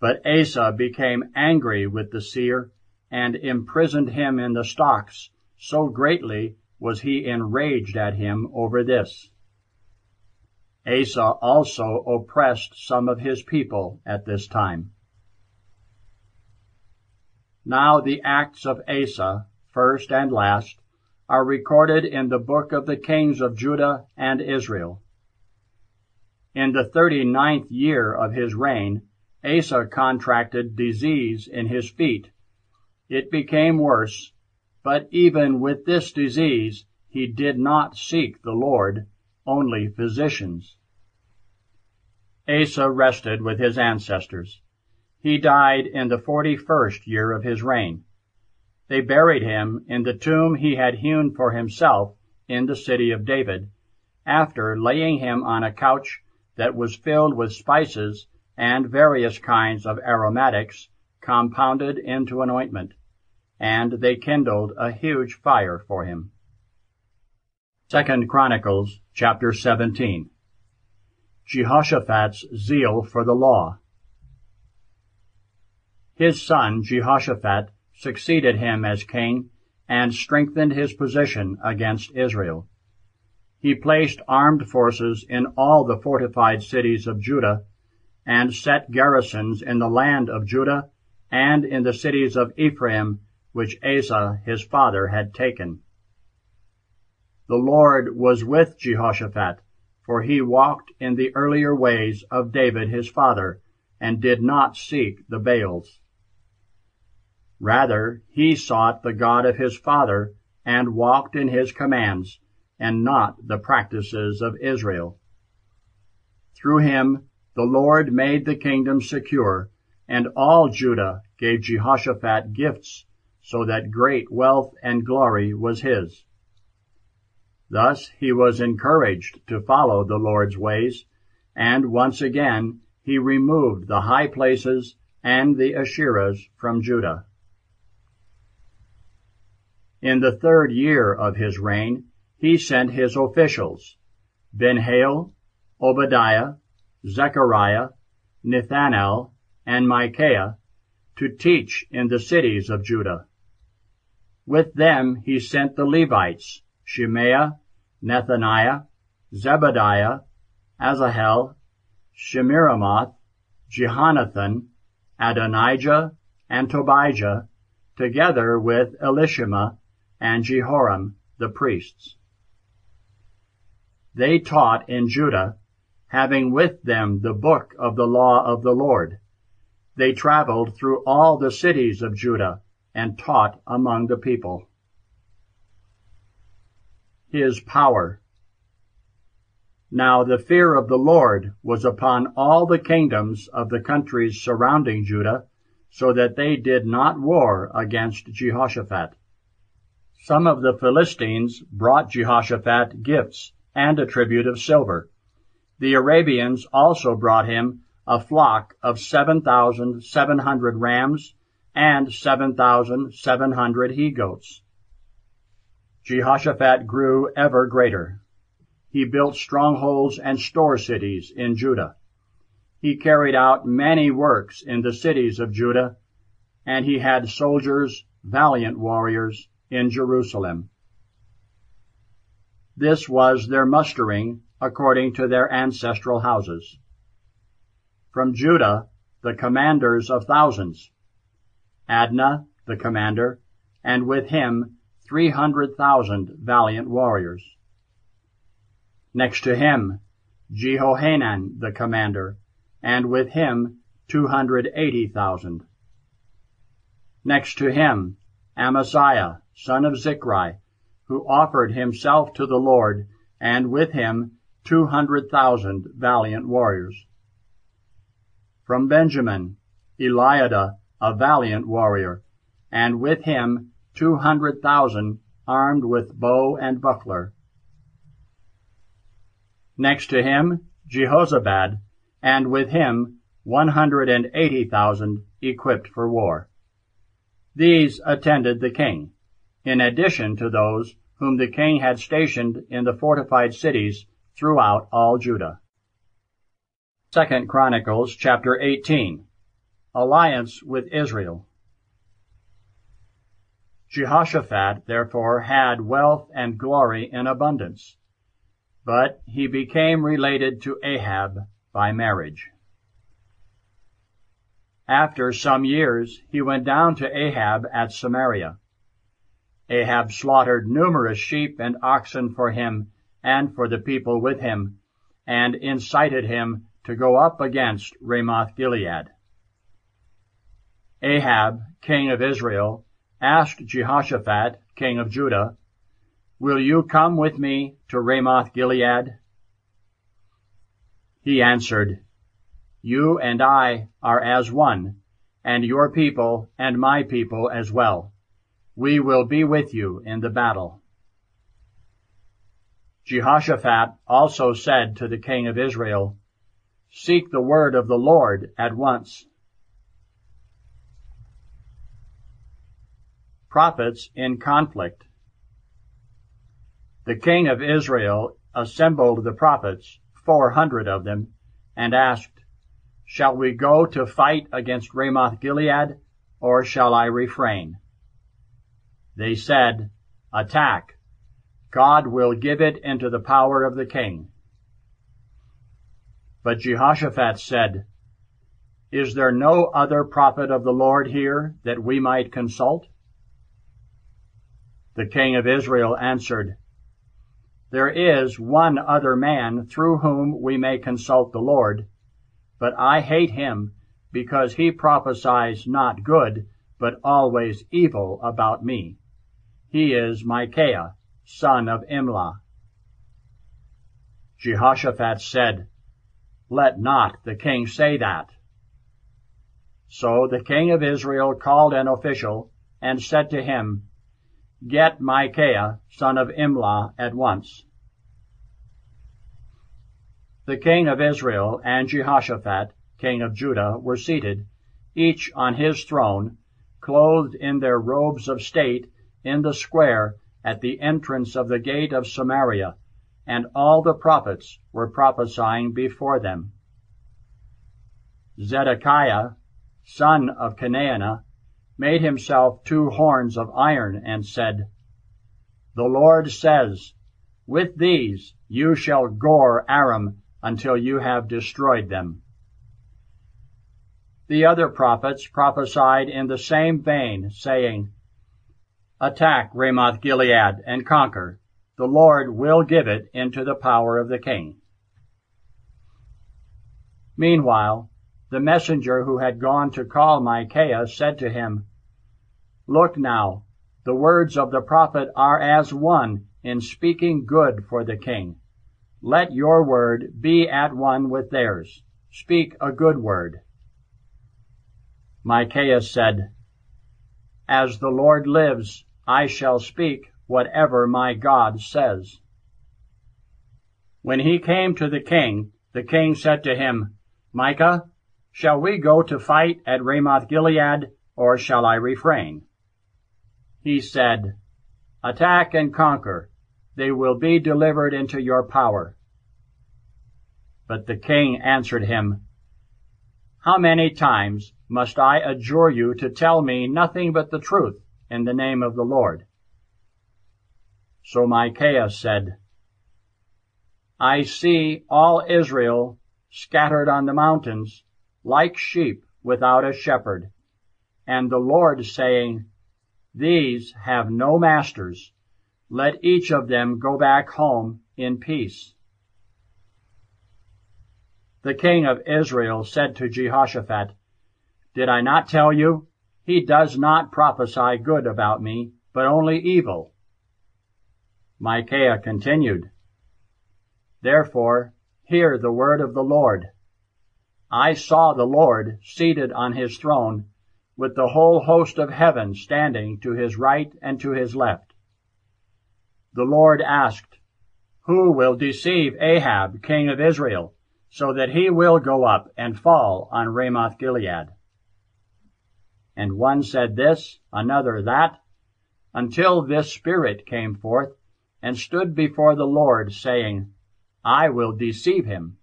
But Asa became angry with the seer and imprisoned him in the stocks, so greatly was he enraged at him over this. Asa also oppressed some of his people at this time. Now the acts of Asa, first and last, are recorded in the book of the kings of Judah and Israel. In the thirty-ninth year of his reign, Asa contracted disease in his feet, it became worse, but even with this disease he did not seek the Lord, only physicians. Asa rested with his ancestors. He died in the forty-first year of his reign. They buried him in the tomb he had hewn for himself in the city of David, after laying him on a couch that was filled with spices and various kinds of aromatics compounded into an ointment and they kindled a huge fire for him. Second Chronicles chapter 17 Jehoshaphat's zeal for the law. His son Jehoshaphat succeeded him as king and strengthened his position against Israel. He placed armed forces in all the fortified cities of Judah and set garrisons in the land of Judah and in the cities of Ephraim which Asa his father had taken. The Lord was with Jehoshaphat, for he walked in the earlier ways of David his father, and did not seek the Baals. Rather, he sought the God of his father, and walked in his commands, and not the practices of Israel. Through him the Lord made the kingdom secure, and all Judah gave Jehoshaphat gifts so that great wealth and glory was his. Thus he was encouraged to follow the Lord's ways, and once again he removed the high places and the Asherahs from Judah. In the third year of his reign, he sent his officials, Ben-Hail, Obadiah, Zechariah, Nethanel, and Micaiah, to teach in the cities of Judah. With them he sent the Levites, Shemaiah, Nethaniah, Zebadiah, Asahel, Shemiramoth, Jehonathan, Adonijah, and Tobijah, together with Elishama and Jehoram, the priests. They taught in Judah, having with them the book of the law of the Lord. They traveled through all the cities of Judah, and taught among the people. His power. Now the fear of the Lord was upon all the kingdoms of the countries surrounding Judah, so that they did not war against Jehoshaphat. Some of the Philistines brought Jehoshaphat gifts and a tribute of silver. The Arabians also brought him a flock of 7,700 rams and 7,700 he goats. Jehoshaphat grew ever greater. He built strongholds and store cities in Judah. He carried out many works in the cities of Judah, and he had soldiers, valiant warriors, in Jerusalem. This was their mustering according to their ancestral houses. From Judah, the commanders of thousands. Adnah, the commander, and with him three hundred thousand valiant warriors. Next to him, Jehohanan, the commander, and with him two hundred eighty thousand. Next to him, Amaziah, son of Zichri, who offered himself to the Lord, and with him two hundred thousand valiant warriors. From Benjamin, Eliada, a valiant warrior, and with him two hundred thousand armed with bow and buckler. Next to him, Jehozabad, and with him one hundred and eighty thousand equipped for war. These attended the king, in addition to those whom the king had stationed in the fortified cities throughout all Judah. Second Chronicles chapter 18 Alliance with Israel Jehoshaphat therefore had wealth and glory in abundance, but he became related to Ahab by marriage. After some years he went down to Ahab at Samaria. Ahab slaughtered numerous sheep and oxen for him and for the people with him, and incited him to go up against Ramoth Gilead. Ahab, king of Israel, asked Jehoshaphat, king of Judah, Will you come with me to Ramoth Gilead? He answered, You and I are as one, and your people and my people as well. We will be with you in the battle. Jehoshaphat also said to the king of Israel, Seek the word of the Lord at once. Prophets in conflict. The king of Israel assembled the prophets, four hundred of them, and asked, Shall we go to fight against Ramoth Gilead, or shall I refrain? They said, Attack. God will give it into the power of the king. But Jehoshaphat said, Is there no other prophet of the Lord here that we might consult? The king of Israel answered, There is one other man through whom we may consult the Lord, but I hate him because he prophesies not good, but always evil about me. He is Micaiah, son of Imlah. Jehoshaphat said, Let not the king say that. So the king of Israel called an official and said to him, Get Micaiah, son of Imlah, at once. The king of Israel and Jehoshaphat, king of Judah, were seated, each on his throne, clothed in their robes of state, in the square at the entrance of the gate of Samaria, and all the prophets were prophesying before them. Zedekiah, son of Chenaanah, made himself two horns of iron and said, The Lord says, With these you shall gore Aram until you have destroyed them. The other prophets prophesied in the same vein, saying, Attack Ramoth Gilead and conquer. The Lord will give it into the power of the king. Meanwhile, the messenger who had gone to call Micaiah said to him, Look now, the words of the prophet are as one in speaking good for the king. Let your word be at one with theirs. Speak a good word. Micaiah said, As the Lord lives, I shall speak whatever my God says. When he came to the king, the king said to him, Micah, shall we go to fight at Ramoth Gilead, or shall I refrain? He said, Attack and conquer, they will be delivered into your power. But the king answered him, How many times must I adjure you to tell me nothing but the truth in the name of the Lord? So Micaiah said, I see all Israel scattered on the mountains, like sheep without a shepherd, and the Lord saying, These have no masters, let each of them go back home in peace. The king of Israel said to Jehoshaphat, Did I not tell you? He does not prophesy good about me, but only evil. Micaiah continued, Therefore, hear the word of the Lord. I saw the Lord seated on his throne, with the whole host of heaven standing to his right and to his left. The Lord asked, Who will deceive Ahab, king of Israel? so that he will go up and fall on Ramoth Gilead. And one said this, another that, until this Spirit came forth and stood before the Lord, saying, I will deceive him.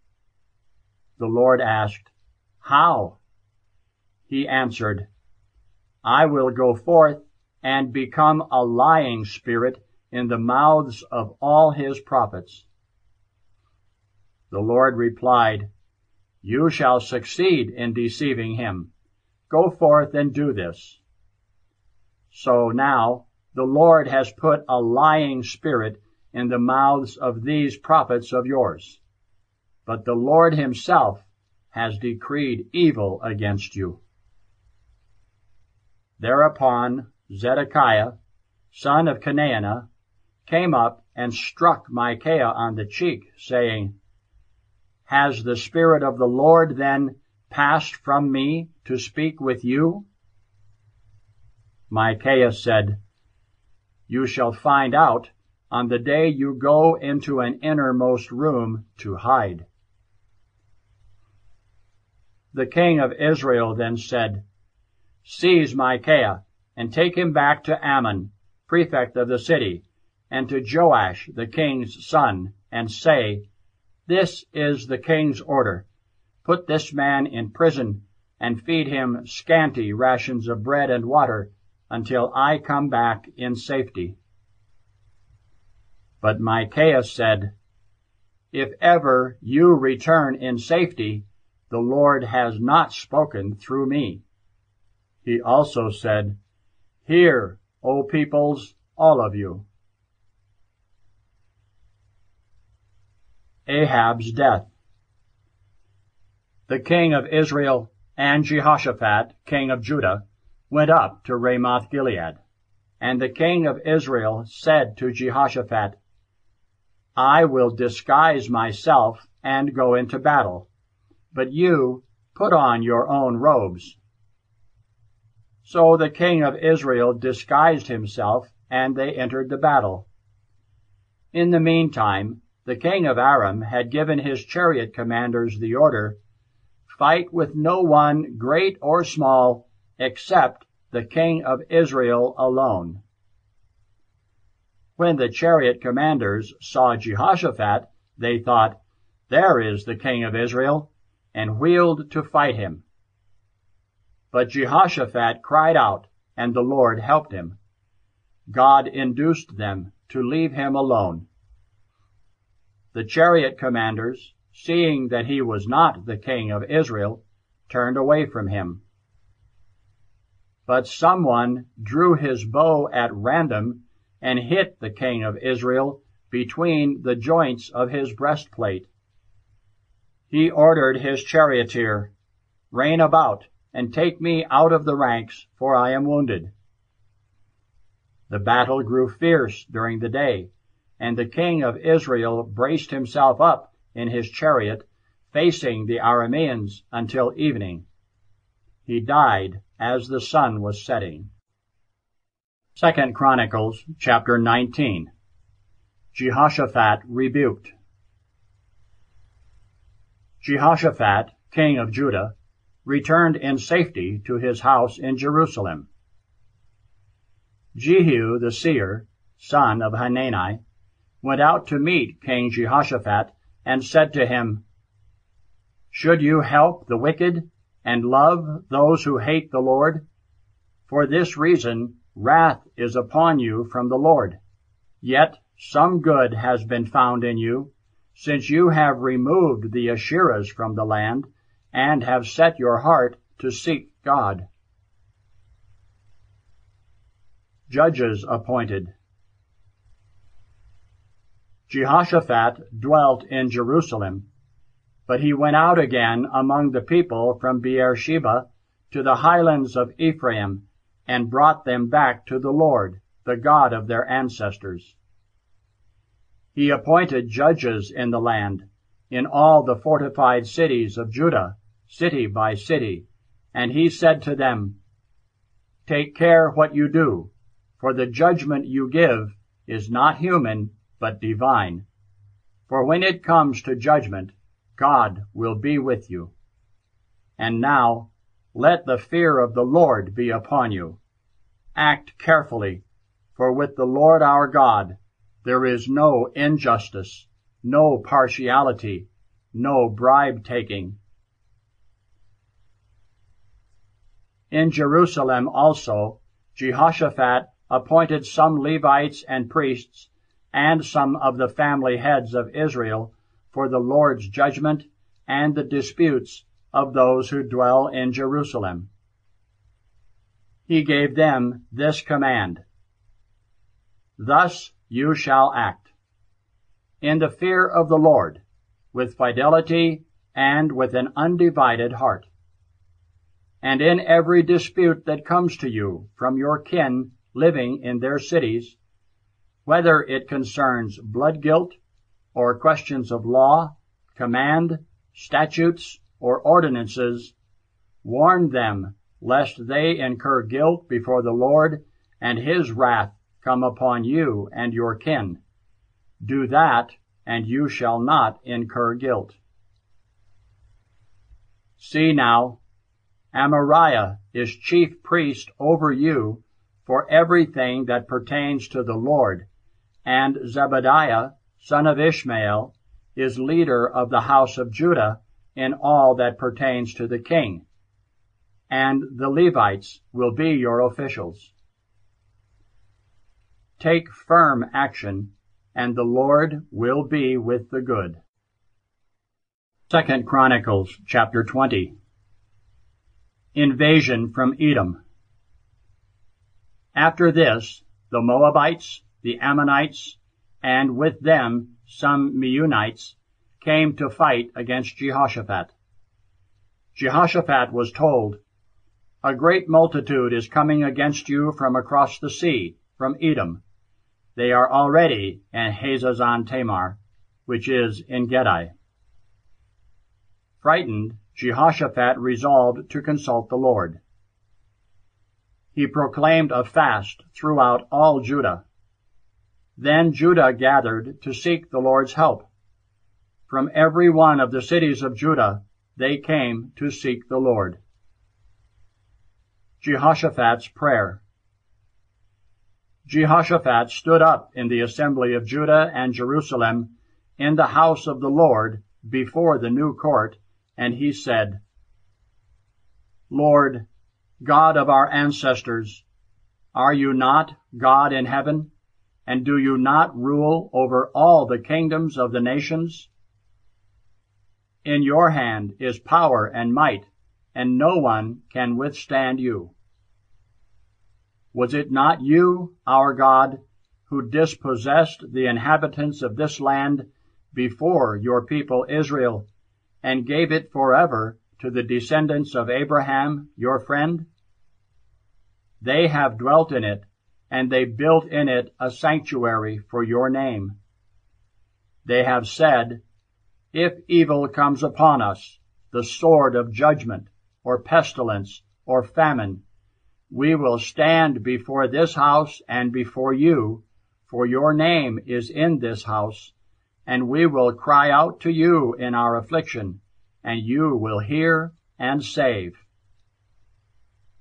The Lord asked, How? He answered, I will go forth and become a lying spirit in the mouths of all his prophets. The Lord replied, You shall succeed in deceiving him. Go forth and do this. So now the Lord has put a lying spirit in the mouths of these prophets of yours. But the Lord himself has decreed evil against you. Thereupon Zedekiah, son of Chenaanah, came up and struck Micaiah on the cheek, saying, has the Spirit of the Lord then passed from me to speak with you? Micaiah said, You shall find out on the day you go into an innermost room to hide. The king of Israel then said, Seize Micaiah, and take him back to Amon, prefect of the city, and to Joash the king's son, and say, this is the king's order. Put this man in prison and feed him scanty rations of bread and water until I come back in safety. But Micaiah said, If ever you return in safety, the Lord has not spoken through me. He also said, Hear, O peoples, all of you. Ahab's death. The king of Israel and Jehoshaphat, king of Judah, went up to Ramoth Gilead. And the king of Israel said to Jehoshaphat, I will disguise myself and go into battle, but you put on your own robes. So the king of Israel disguised himself, and they entered the battle. In the meantime, the king of Aram had given his chariot commanders the order, Fight with no one, great or small, except the king of Israel alone. When the chariot commanders saw Jehoshaphat, they thought, There is the king of Israel, and wheeled to fight him. But Jehoshaphat cried out, and the Lord helped him. God induced them to leave him alone. The chariot commanders, seeing that he was not the king of Israel, turned away from him. But someone drew his bow at random and hit the king of Israel between the joints of his breastplate. He ordered his charioteer, Rein about, and take me out of the ranks, for I am wounded. The battle grew fierce during the day, and the king of Israel braced himself up in his chariot, facing the Arameans until evening. He died as the sun was setting. Second Chronicles chapter 19. Jehoshaphat rebuked. Jehoshaphat, king of Judah, returned in safety to his house in Jerusalem. Jehu the seer, son of Hanani, went out to meet King Jehoshaphat and said to him, Should you help the wicked and love those who hate the Lord? For this reason wrath is upon you from the Lord. Yet some good has been found in you, since you have removed the Asherahs from the land, and have set your heart to seek God. Judges appointed. Jehoshaphat dwelt in Jerusalem, but he went out again among the people from Beersheba to the highlands of Ephraim, and brought them back to the Lord, the God of their ancestors. He appointed judges in the land, in all the fortified cities of Judah, city by city, and he said to them, Take care what you do, for the judgment you give is not human, but divine. For when it comes to judgment, God will be with you. And now, let the fear of the Lord be upon you. Act carefully, for with the Lord our God there is no injustice, no partiality, no bribe taking. In Jerusalem also, Jehoshaphat appointed some Levites and priests and some of the family heads of Israel for the Lord's judgment and the disputes of those who dwell in Jerusalem. He gave them this command. Thus you shall act. In the fear of the Lord, with fidelity and with an undivided heart. And in every dispute that comes to you from your kin living in their cities, whether it concerns blood guilt, or questions of law, command, statutes, or ordinances, warn them lest they incur guilt before the Lord and his wrath come upon you and your kin. Do that, and you shall not incur guilt. See now, Amariah is chief priest over you for everything that pertains to the Lord, and Zebadiah, son of Ishmael, is leader of the house of Judah in all that pertains to the king, and the Levites will be your officials. Take firm action, and the Lord will be with the good. Second Chronicles chapter 20 Invasion from Edom After this, the Moabites, the Ammonites, and with them some Meunites, came to fight against Jehoshaphat. Jehoshaphat was told, A great multitude is coming against you from across the sea, from Edom. They are already in Hazazon Tamar, which is En Gedi. Frightened, Jehoshaphat resolved to consult the Lord. He proclaimed a fast throughout all Judah. Then Judah gathered to seek the Lord's help. From every one of the cities of Judah they came to seek the Lord. Jehoshaphat's Prayer Jehoshaphat stood up in the assembly of Judah and Jerusalem in the house of the Lord before the new court, and he said, Lord, God of our ancestors, are you not God in heaven? And do you not rule over all the kingdoms of the nations? In your hand is power and might, and no one can withstand you. Was it not you, our God, who dispossessed the inhabitants of this land before your people Israel, and gave it forever to the descendants of Abraham, your friend? They have dwelt in it, and they built in it a sanctuary for your name. They have said, If evil comes upon us, the sword of judgment, or pestilence, or famine, We will stand before this house and before you, for your name is in this house, and we will cry out to you in our affliction, and you will hear and save.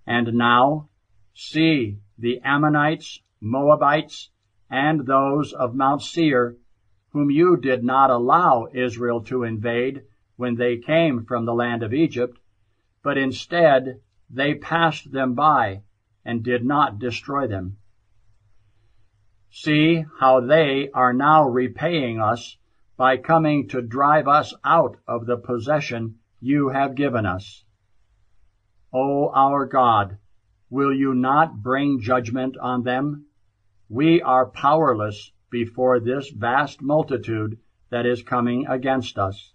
And now, see the Ammonites, Moabites, and those of Mount Seir, whom you did not allow Israel to invade when they came from the land of Egypt, but instead they passed them by and did not destroy them. See how they are now repaying us by coming to drive us out of the possession you have given us. O our God, will you not bring judgment on them? We are powerless before this vast multitude that is coming against us.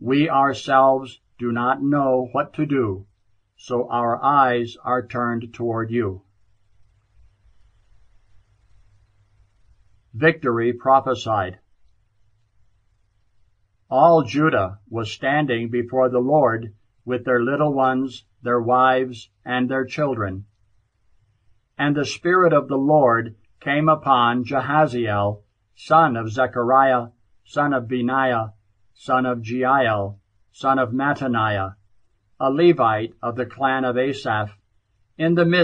We ourselves do not know what to do, so our eyes are turned toward you. Victory prophesied. All Judah was standing before the Lord with their little ones, their wives, and their children. And the Spirit of the Lord came upon Jehaziel, son of Zechariah, son of Benaiah, son of Jeiel, son of Mattaniah, a Levite of the clan of Asaph, in the midst